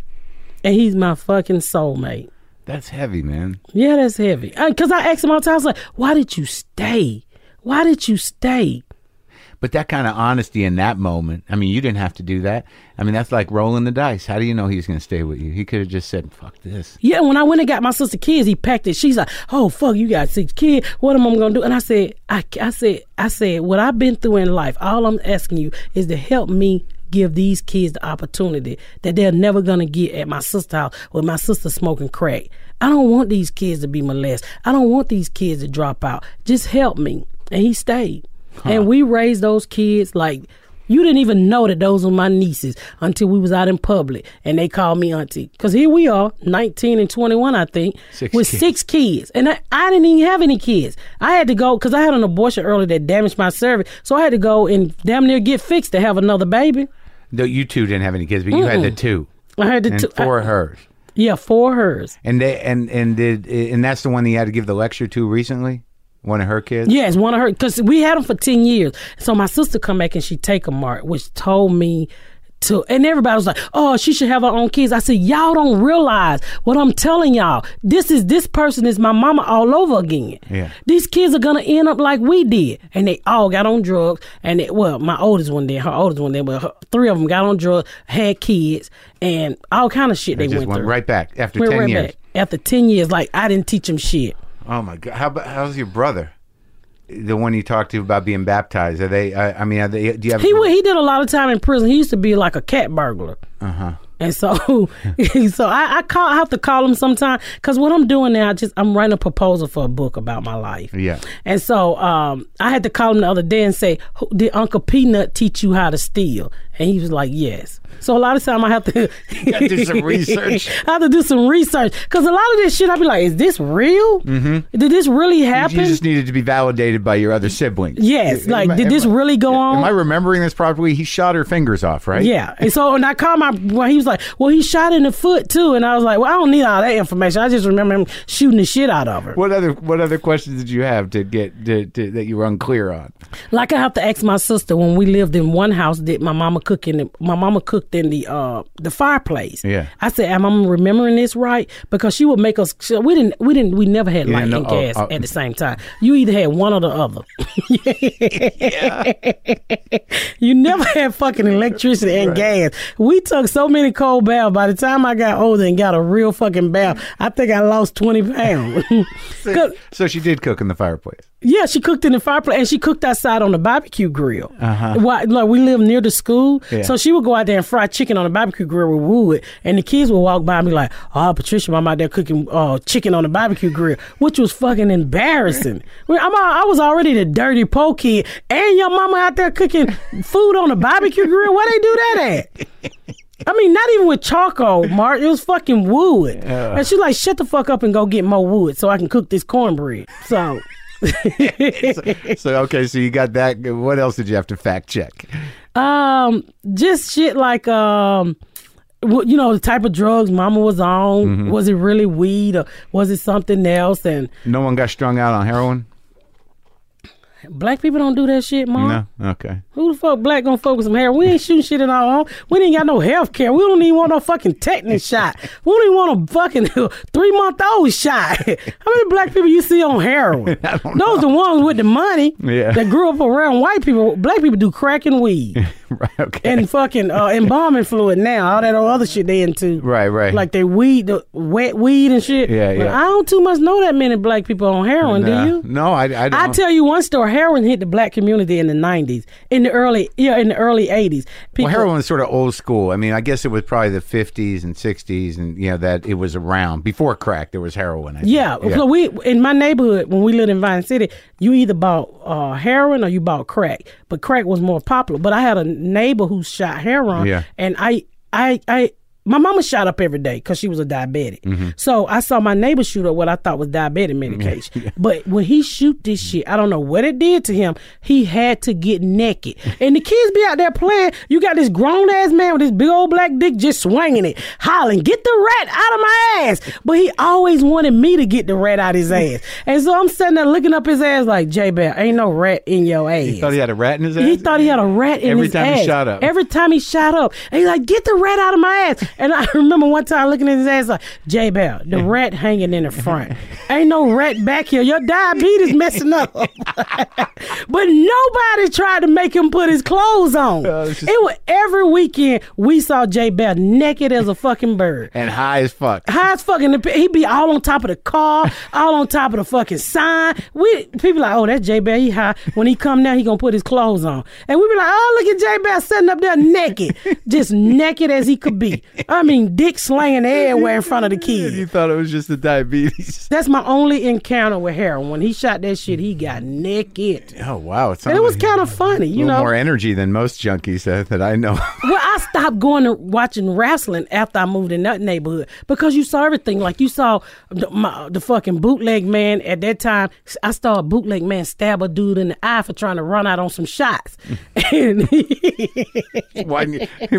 And he's my fucking soulmate. That's heavy, man. Yeah, that's heavy. Because I asked him all the time, I was like, why did you stay? Why did you stay? But that kind of honesty in that moment, I mean, you didn't have to do that. I mean, that's like rolling the dice. How do you know he's going to stay with you? He could have just said, fuck this. Yeah, when I went and got my sister kids, he packed it. She's like, "Oh fuck, you got six kids. What am I gonna do?" And I said, "I, I said, I said, what I've been through in life. All I'm asking you is to help me give these kids the opportunity that they're never gonna get at my sister's house with my sister smoking crack. I don't want these kids to be molested. I don't want these kids to drop out. Just help me." And he stayed, and we raised those kids like. You didn't even know that those were my nieces until we was out in public and they called me auntie. Cause here we are, 19 and 21, I think, Six with kids. six kids. And I, I didn't even have any kids. I had to go, cause I had an abortion early that damaged my cervix. So I had to go and damn near get fixed to have another baby. No, you two didn't have any kids, but you had the two. I had the And t- four I- hers. yeah, four hers. And they and and did and that's the one that you had to give the lecture to recently? One of her kids? Yes, one of her because we had them for ten years. So my sister come back and she take a mark, which told me to. And everybody was like, "Oh, she should have her own kids." I said, "Y'all don't realize what I'm telling y'all. This is this person is my mama all over again. Yeah. These kids are gonna end up like we did, and they all got on drugs. And they, well, my oldest one did, her oldest one did, but her, three of them got on drugs, had kids, and all kind of shit they, They just went, went right back after Went 10 right years. back after ten years. Like I didn't teach them shit. Oh my god! How about how's your brother? The one you talked to about being baptized? Are they? I, I mean, are they, do you have? He he did a lot of time in prison. He used to be like a cat burglar. Uh huh. And so, so I, I call. I have to call him sometime because what I'm doing now, I just I'm writing a proposal for a book about my life. Yeah. And so, um, I had to call him the other day and say, "Did Uncle Peanut teach you how to steal?" And he was like, yes. So a lot of time I have to do some research. I have to do some research because a lot of this shit, I'd be like, is this real? Mm-hmm. Did this really happen? You just needed to be validated by your other siblings. yes. Am Like, I- did am this I- really go on? Am I remembering this properly? He shot her fingers off, right? Yeah. And so, and I called my, well, he was like, well, he shot in the foot too. And I was like, well, I don't need all that information. I just remember him shooting the shit out of her. What other What other questions did you have to get to, to, that you were unclear on? Like I have to ask my sister when we lived in one house, did my mama cook in the, my mama cooked in the, uh, the fireplace. Yeah. I said, am I remembering this right? Because she would make us, she- we didn't, we didn't, we never had light and oh, gas oh. at the same time. You either had one or the other. you never had fucking electricity and gas. We took so many cold baths. By the time I got older and got a real fucking bath, I think I lost 20 pounds. 'Cause- So she did cook in the fireplace. Yeah, she cooked in the fireplace and she cooked outside on the barbecue grill. Uh-huh. Why, Like we live near the school, Yeah. so she would go out there and fry chicken on the barbecue grill with wood, and the kids would walk by and be like, "Oh, Patricia, I'm out there cooking uh, chicken on the barbecue grill," which was fucking embarrassing. I'm, I was already the dirty po kid, and your mama out there cooking food on the barbecue grill. Where they do that at? I mean, not even with charcoal, Mark. It was fucking wood. And she's like, shut the fuck up and go get more wood so I can cook this cornbread. So, So okay, so you got that. What else did you have to fact check? um, just shit like, um, you know, the type of drugs mama was on. Mm-hmm. Was it really weed or was it something else? And No one got strung out on heroin. Black people don't do that shit, Marc. No. Okay. Who the fuck black gonna focus some hair? We ain't shooting shit in our own. We ain't got no health care. We don't even want no fucking tetanus shot. We don't even want a fucking three month old shot. How many black people you see on heroin? Those the ones with the money Yeah. that grew up around white people. Black people do crack and weed right. Okay. and fucking uh, embalming fluid now. All that other shit they into. right. Right. Like they weed, the wet weed and shit. Yeah, But yeah. I don't too much know that many black people on heroin. Do you? No, I. I don't. I tell you one story. Heroin hit the black community in the nineties, in the early yeah, in the early eighties. Well, heroin was sort of old school. I mean, I guess it was probably the 50s and 60s, and you know that it was around before crack. There was heroin. I think. Yeah, so we in my neighborhood when we lived in Vine City, you either bought uh, heroin or you bought crack, but crack was more popular. But I had a neighbor who shot heroin, Yeah. and I, I, I. My mama shot up every day because she was a diabetic. Mm-hmm. So I saw my neighbor shoot up what I thought was diabetic medication. But when he shoot this shit, I don't know what it did to him. He had to get naked, and the kids be out there playing. You got this grown ass man with this big old black dick just swinging it, hollering, "Get the rat out of my ass!" But he always wanted me to get the rat out of his ass, and so I'm sitting there looking up his ass like, "J Bell, ain't no rat in your ass." He thought he had a rat in his ass. He thought he had a rat in Every his ass. Every time he shot up. Every time he shot up. And he's like, get the rat out of my ass. And I remember one time looking at his ass like, J Bell, the rat hanging in the front. Ain't no rat back here. Your diabetes messing up. but nobody tried to make him put his clothes on. Oh, just- It was every weekend we saw J Bell naked as a fucking bird. and high as fuck. High as fucking, he'd be all on top of the car, all on top of the fucking sign. We people like, oh, that's J Bell. he high. When he come down, he gonna put his clothes on, and we be like, oh, look at J Bell sitting up there naked, just naked as he could be. I mean, dick slanging everywhere in front of the kids. You thought it was just the diabetes. That's my only encounter with heroin. When he shot that shit, he got naked. Oh wow! It, And it was kind of funny, you know. more energy than most junkies uh, that I know. Well, I stopped going to watching wrestling after I moved in that neighborhood because you saw everything. Like you saw the, my, the fucking bootleg man at that time. I saw a bootleg man stab a dude in the eye for trying to run out on some shots. and Why?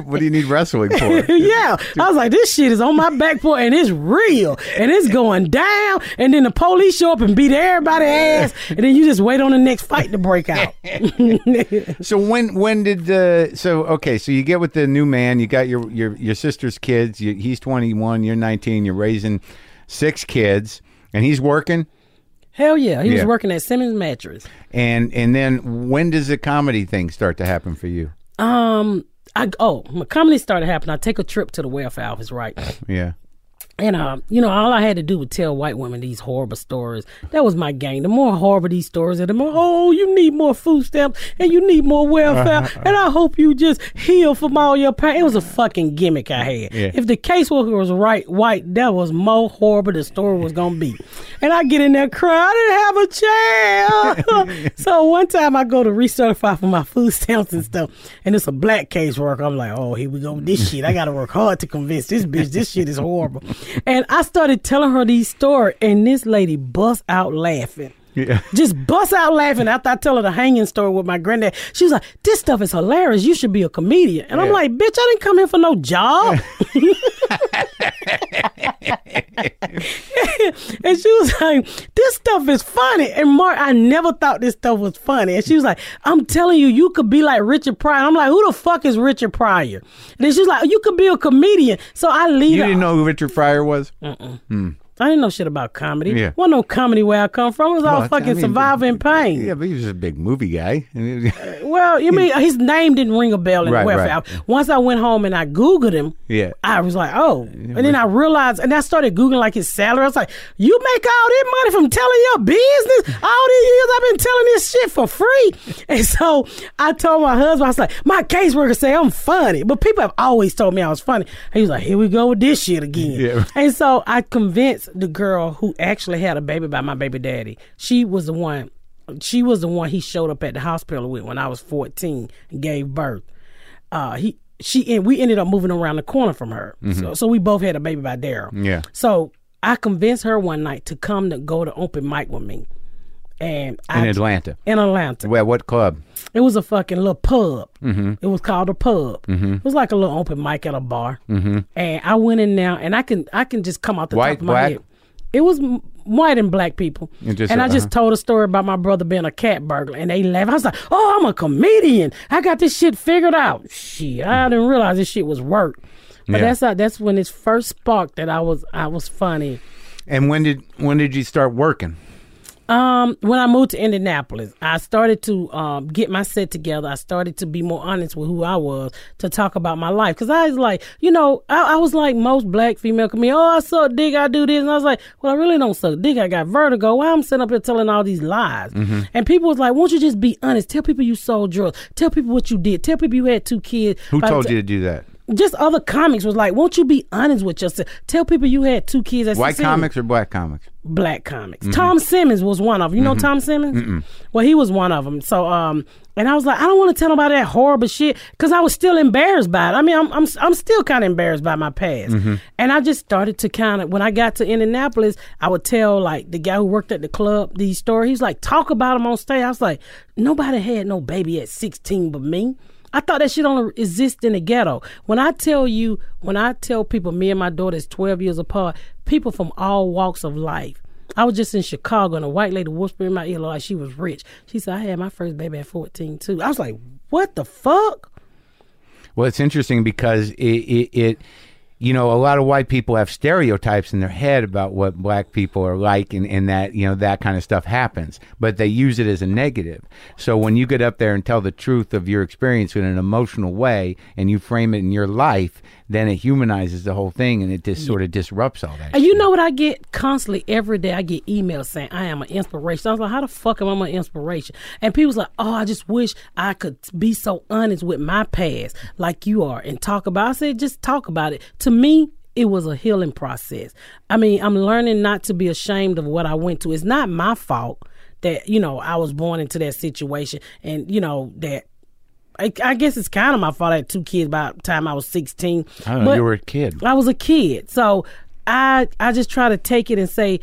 What do you need wrestling for? yeah, I was like, this shit is on my back porch and it's real and it's going down. And then the police show up and beat everybody's ass. And then you just wait on the next fight to break out. So when when did the so okay? So you get with the new man. You got your your your sister's kids. You, he's twenty one. You're nineteen. You're raising six kids, and he's working. Hell yeah, he Yeah. was working at Simmons Mattress. And and then when does the comedy thing start to happen for you? Um, I oh, my comedy started happening. I take a trip to the welfare office, right? Yeah. And uh, you know, all I had to do was tell white women these horrible stories. That was my game. The more horrible these stories, are, the more oh, you need more food stamps and you need more welfare, and I hope you just heal from all your pain. It was a fucking gimmick I had. Yeah. If the caseworker was right white, that was more horrible the story was gonna be. And I get in there crying, I didn't have a chair. so one time I go to recertify for my food stamps and stuff, and it's a black caseworker. I'm like, oh, here we go with this shit. I gotta work hard to convince this bitch this shit is horrible. And I started telling her these stories, and this lady bust out laughing. Yeah. Just bust out laughing after I tell her the hanging story with my granddad. She was like, This stuff is hilarious. You should be a comedian. And I'm like, Bitch, I didn't come here for no job. and she was like, This stuff is funny. And Marc, I never thought this stuff was funny. And she was like, I'm telling you, you could be like Richard Pryor. I'm like, Who the fuck is Richard Pryor? And then she was like, oh, You could be a comedian. So I leave. You didn't know who Richard Pryor was? Hmm. I didn't know shit about comedy. Yeah. Wasn't no comedy where I come from. It was all Well, I fucking mean, surviving pain. Yeah, but he was a big movie guy. Well, you mean his name didn't ring a bell in Right, the welfare. right. Once I went home and I Googled him, Yeah. I was like, oh. And then I realized, and I started Googling like his salary. I was like, you make all this money from telling your business? All these years I've been telling this shit for free. And so I told my husband, I was like, my caseworker say I'm funny. But people have always told me I was funny. He was like, here we go with this shit again. Yeah. And so I convinced the girl who actually had a baby by my baby daddy. She was the one. She was the one he showed up at the hospital with when I was 14 and gave birth. Uh, he she and we ended up moving around the corner from her. So so we both had a baby by Daryl. Yeah. So I convinced her one night to come to go to open mic with me. And I, In Atlanta. in Atlanta. Well, what club? It was a fucking little pub. Mm-hmm. It was called a pub. It was like a little open mic at a bar. Mm-hmm. And I went in there, and I can I can just come out the White, top of my black? head. It was m- white and black people. Just and said, I just told a story about my brother being a cat burglar, and they laughed. I was like, "Oh, I'm a comedian. I got this shit figured out." Shit, I didn't realize this shit was work. But Yeah. that's how, that's when it first sparked that I was I was funny. And when did when did you start working? Um, when I moved to Indianapolis, I started to um, get my set together. I started to be more honest with who I was to talk about my life. Cause I was like, you know, I, I was like most black female comedians. Oh, I suck dick. I do this. And I was like, well, I really don't suck dick. I got vertigo. Why I'm sitting up here telling all these lies? And people was like, won't you just be honest? Tell people you sold drugs. Tell people what you did. Tell people you had two kids. Who By told ti- you to do that? Just other comics was like, won't you be honest with yourself? Tell people you had two kids. at White 16. comics or black comics? black comics. Mm-hmm. Tom Simmons was one of them. You know mm-hmm. Tom Simmons? Well, he was one of them. So, um, and I was like, I don't want to tell nobody that horrible shit because I was still embarrassed by it. I mean, I'm I'm I'm still kind of embarrassed by my past. Mm-hmm. And I just started to kind of when I got to Indianapolis, I would tell like the guy who worked at the club these stories. He's like, talk about them on stage. I was like, nobody had no baby at 16 but me. I thought that shit only exist in the ghetto. When I tell you, when I tell people me and my daughter is 12 years apart, people from all walks of life. I was just in Chicago and a white lady whispered in my ear like she was rich. She said, I had my first baby at 14 too. I was like, what the fuck? Well, it's interesting because it, it, it, you know, a lot of white people have stereotypes in their head about what black people are like, and, and that, you know, that kind of stuff happens, but they use it as a negative. So when you get up there and tell the truth of your experience in an emotional way and you frame it in your life, then it humanizes the whole thing and it just sort of disrupts all that. And you know what I get constantly every day? I get emails saying I am an inspiration. I was like, how the fuck am I an inspiration? And people's like, oh, I just wish I could be so honest with my past like you are and talk about. I said, just talk about it. To me, it was a healing process. I mean, I'm learning not to be ashamed of what I went to. It's not my fault that you know I was born into that situation, and you know that. I, I guess it's kind of my fault. I had two kids by the time I was 16. I know, But- you were a kid. I was a kid. So I I just try to take it and say,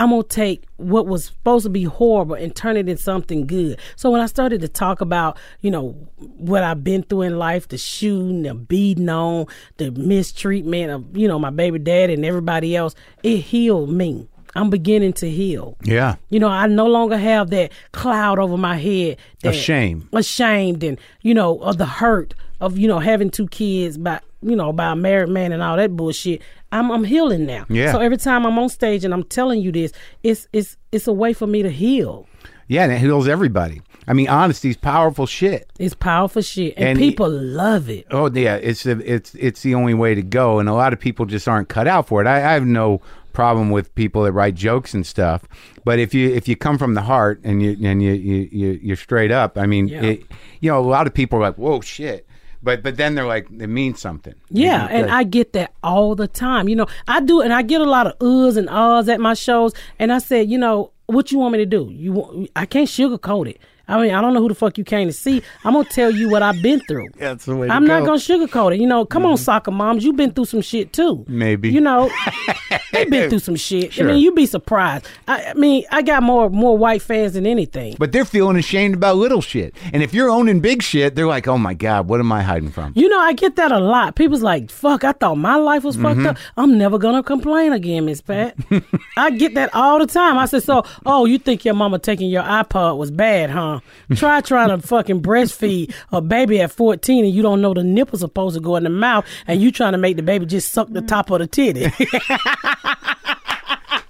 I'm gonna take what was supposed to be horrible and turn it into something good. So when I started to talk about, you know, what I've been through in life, the shooting, the beating on, the mistreatment of, you know, my baby dad and everybody else, it healed me. I'm beginning to heal. Yeah. You know, I no longer have that cloud over my head. That, shame. Ashamed and, you know, of the hurt of, you know, having two kids by, you know, by a married man and all that bullshit. I'm I'm healing now. Yeah. So every time I'm on stage and I'm telling you this, it's it's it's a way for me to heal. Yeah, and it heals everybody. I mean, honesty's powerful shit. It's powerful shit, and, And people love it. Oh yeah, it's the it's it's the only way to go, and a lot of people just aren't cut out for it. I, I have no problem with people that write jokes and stuff, but if you if you come from the heart and you and you you, you you're straight up, I mean, Yeah. it, you know, a lot of people are like, "Whoa, shit," but but then they're like, it means something. Yeah, and I get that all the time. You know, I do, and I get a lot of uhs and ahs at my shows. And I said, you know, what you want me to do? You, want, I can't sugarcoat it. I mean, I don't know who the fuck you came to see. I'm gonna tell you what I've been through. That's the way I'm not go. gonna sugarcoat it. You know, come on, soccer moms, you've been through some shit too. Maybe. You know, they've been through some shit. Sure. I mean, you'd be surprised. I, I mean, I got more more white fans than anything. But they're feeling ashamed about little shit, and if you're owning big shit, they're like, "Oh my god, what am I hiding from?" You know, I get that a lot. People's like, fuck, I thought my life was Mm-hmm. fucked up. I'm never gonna complain again, Miss Pat. I get that all the time. I said, so, oh, you think your mama taking your iPod was bad, huh? Try trying to fucking breastfeed a baby at 14 and you don't know the nipple's supposed to go in the mouth and you trying to make the baby just suck the top of the titty.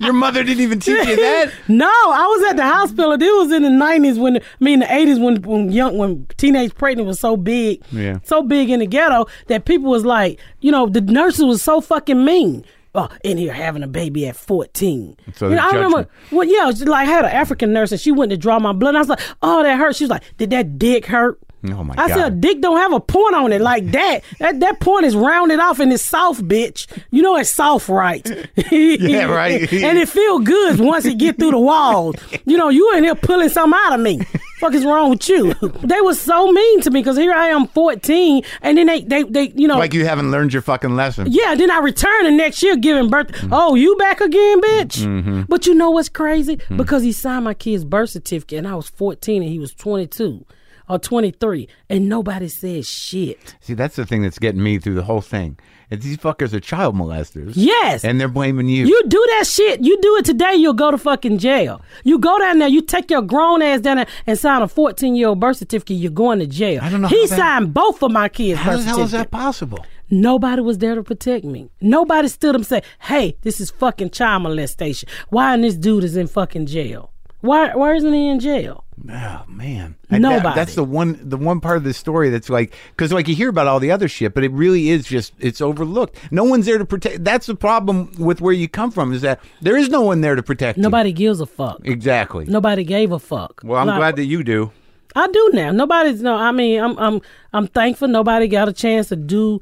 Your mother didn't even teach you that. No, I was at the hospital. It was in the nineties when, I mean, the eighties when when young when teenage pregnancy was so big, Yeah. so big in the ghetto that people was like, you know, the nurses was so fucking mean. Oh, in here having a baby at fourteen. So you know, I remember. Well, yeah, it was like I had an African nurse and she went to draw my blood. And I was like, oh, that hurt. She was like, did that dick hurt? Oh, my I God. said, dick don't have a point on it like that. That that point is rounded off and it's soft, bitch. You know it's soft, right? Yeah, right. and it feel good once it get through the walls. You know, you in here pulling something out of me. Fuck is wrong with you? They was so mean to me because here I am, fourteen, and then they they they you know. Like you haven't learned your fucking lesson. yeah, then I return the next year giving birth. Mm-hmm. Oh, you back again, bitch? But you know what's crazy? Because he signed my kid's birth certificate and I was 14 and he was 22 or 23 and nobody says shit. See, that's the thing that's getting me through the whole thing. These fuckers are child molesters. Yes. And they're blaming you. You do that shit. You do it today, you'll go to fucking jail. You go down there, you take your grown ass down there and sign a 14 year old birth certificate, you're going to jail. I don't know He how that- signed both of my kids' How birth the hell is that possible? Nobody was there to protect me. Nobody stood up and said, "Hey, this is fucking child molestation. Why and this dude is in fucking jail? Why? Why isn't he in jail? Oh man, And Nobody. that- that's the one. The one part of the story that's like because like you hear about all the other shit, but it really is just it's overlooked. No one's there to protect. That's the problem with where you come from is that there is no one there to protect. you. Nobody gives a fuck. Exactly. Nobody gave a fuck. Well, I'm Like, glad that you do. I do now. Nobody's no. I mean, I'm I'm I'm thankful. Nobody got a chance to do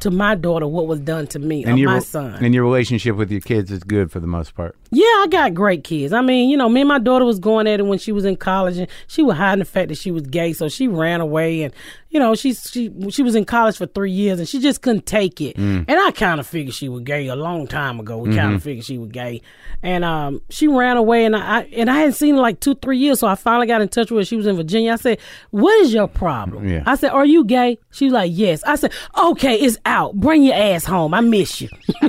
to my daughter what was done to me or your my son. and your relationship with your kids is good for the most part. Yeah, I got great kids. I mean, you know, me and my daughter was going at it when she was in college, and she was hiding the fact that she was gay, so she ran away. And you know, she she she was in college for three years, and she just couldn't take it. Mm. And I kind of figured she was gay a long time ago. We Mm-hmm. kind of figured she was gay, and um, she ran away, and I, I and I hadn't seen her like two three years, so I finally got in touch with her. She was in Virginia. I said, "What is your problem?" Yeah. I said, "Are you gay?" She was like, "Yes." I said, "Okay, it's out. Bring your ass home. I miss you."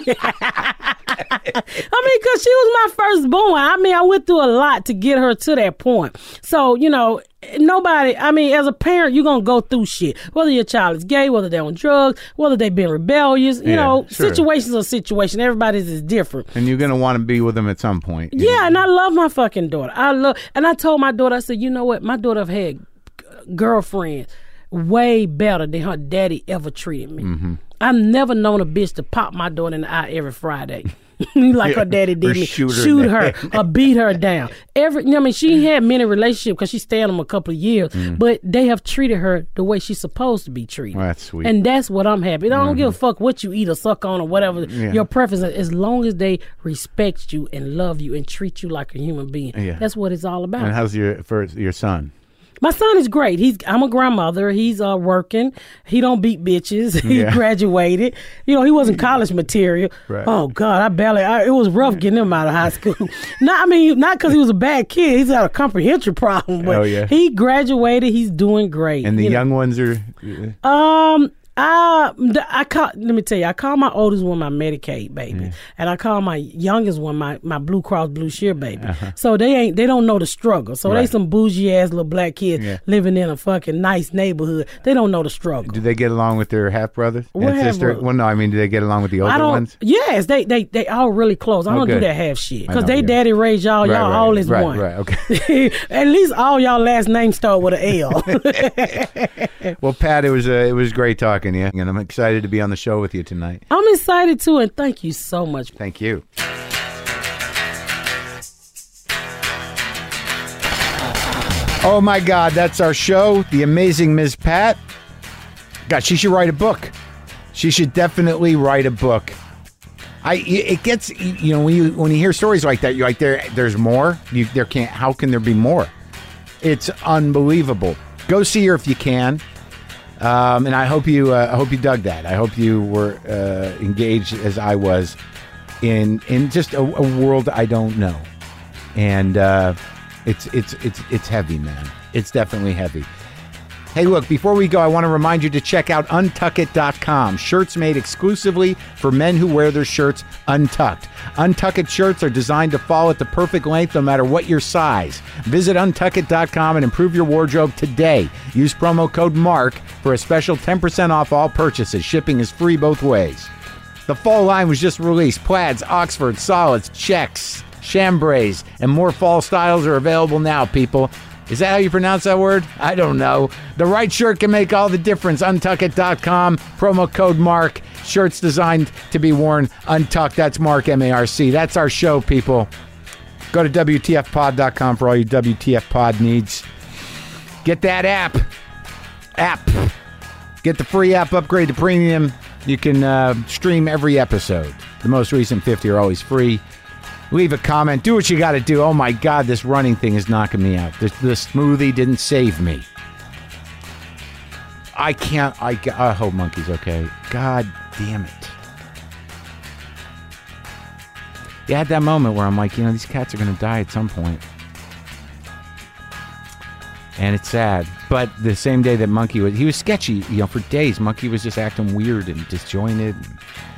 I mean, because she was my firstborn. I mean, I went through a lot to get her to that point. So, you know, nobody, I mean, as a parent, you're going to go through shit. Whether your child is gay, whether they're on drugs, whether they've been rebellious, you Yeah, know, sure. situations are situation. Everybody's is different. And you're gonna want to be with them at some point. Yeah, and I love my fucking daughter. I love, and I told my daughter, I said, you know what? My daughter have had g- girlfriends way better than her daddy ever treated me. Mm-hmm. I've never known a bitch to pop my daughter in the eye every Friday. like her daddy did me, shoot her the her or beat her down. Every, you know, I mean, she had many relationships because she stayed on them a couple of years, but they have treated her the way she's supposed to be treated. Mm. Well, that's sweet. And that's what I'm happy. I don't give a fuck what you eat or suck on or whatever your preference as long as they respect you and love you and treat you like a human being. Yeah. That's what it's all about. And how's your first your son? My son is great. He's I'm a grandmother. He's uh working. He don't beat bitches. he Yeah. graduated. You know, he wasn't college material. Right. Oh God, I barely. I, it was rough getting him out of high school. not I mean, not because he was a bad kid. He's got a comprehension problem. But Oh, yeah. he graduated. He's doing great. And the you know. young ones are. Um, Uh, I call. Let me tell you, I call my oldest one my Medicaid baby, and I call my youngest one my, my Blue Cross Blue Shield baby. So they ain't they don't know the struggle. So they Uh-huh. Some bougie ass little black kids Yeah. living in a fucking nice neighborhood. They don't know the struggle. Do they get along with their half brothers and sister? Well, no, I mean, do they get along with the older ones? Yes, they they they all really close. I Oh, don't good. do that half shit because they yeah. daddy raised y'all. Right, y'all right, all is right, one. right, okay. At least all y'all last names start with an L. Well, Pat, it was uh, it was great talking to you, and I'm excited to be on the show with you tonight. I'm excited too, and thank you so much. Thank you. Oh my God, that's our show, The Amazing Ms. Pat. God, she should write a book. She should definitely write a book. I it gets you know when you when you hear stories like that, you're like there there's more. You there can't. How can there be more? It's unbelievable. Go see her if you can. Um, and I hope you uh, I hope you dug that. I hope you were uh, engaged as I was in in just a, a world I don't know. And uh, it's it's it's it's heavy, man. It's definitely heavy. Hey, look, before we go, I want to remind you to check out untuckit.com. Shirts made exclusively for men who wear their shirts untucked. Untuckit shirts are designed to fall at the perfect length no matter what your size. Visit untuckit.com and improve your wardrobe today. Use promo code MARC for a special 10% off all purchases. Shipping is free both ways. The fall line was just released. Plaids, Oxford, solids, checks, chambrays, and more fall styles are available now, people. Is that how you pronounce that word? I don't know. The right shirt can make all the difference. Untuckit.com, promo code MARC. Shirts designed to be worn untucked. That's Marc, M A R C. That's our show, people. Go to WTFpod.com for all your WTF pod needs. Get that app. App. Get the free app, upgrade to premium. You can uh, stream every episode. The most recent 50 are always free. Leave a comment. Do what you got to do. Oh my God, this running thing is knocking me out. The, the smoothie didn't save me. I can't. I, I hope Monkey's okay. God damn it. You had that moment where I'm like, you know, these cats are going to die at some point. And it's sad. But the same day that Monkey was, he was sketchy, you know, for days. Monkey was just acting weird and disjointed.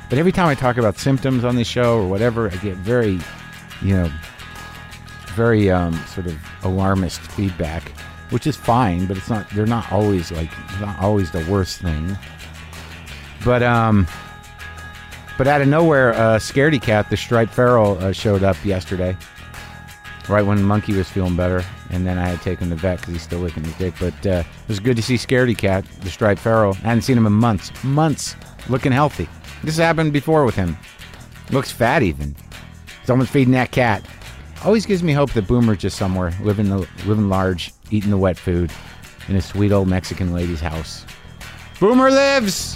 But every time I talk about symptoms on this show or whatever, I get very, you know, very um, sort of alarmist feedback, which is fine, but it's not, they're not always like, not always the worst thing. But, um, but out of nowhere, uh, Scaredy Cat, the striped feral, uh, showed up yesterday right when Monkey was feeling better, and then I had to take him to the vet because he's still licking his dick. But uh, it was good to see Scaredy Cat, the striped feral. I hadn't seen him in months, months, looking healthy. This happened before with him. Looks fat even. Someone's feeding that cat. Always gives me hope that Boomer's just somewhere, living the living large, eating the wet food, in a sweet old Mexican lady's house. Boomer lives.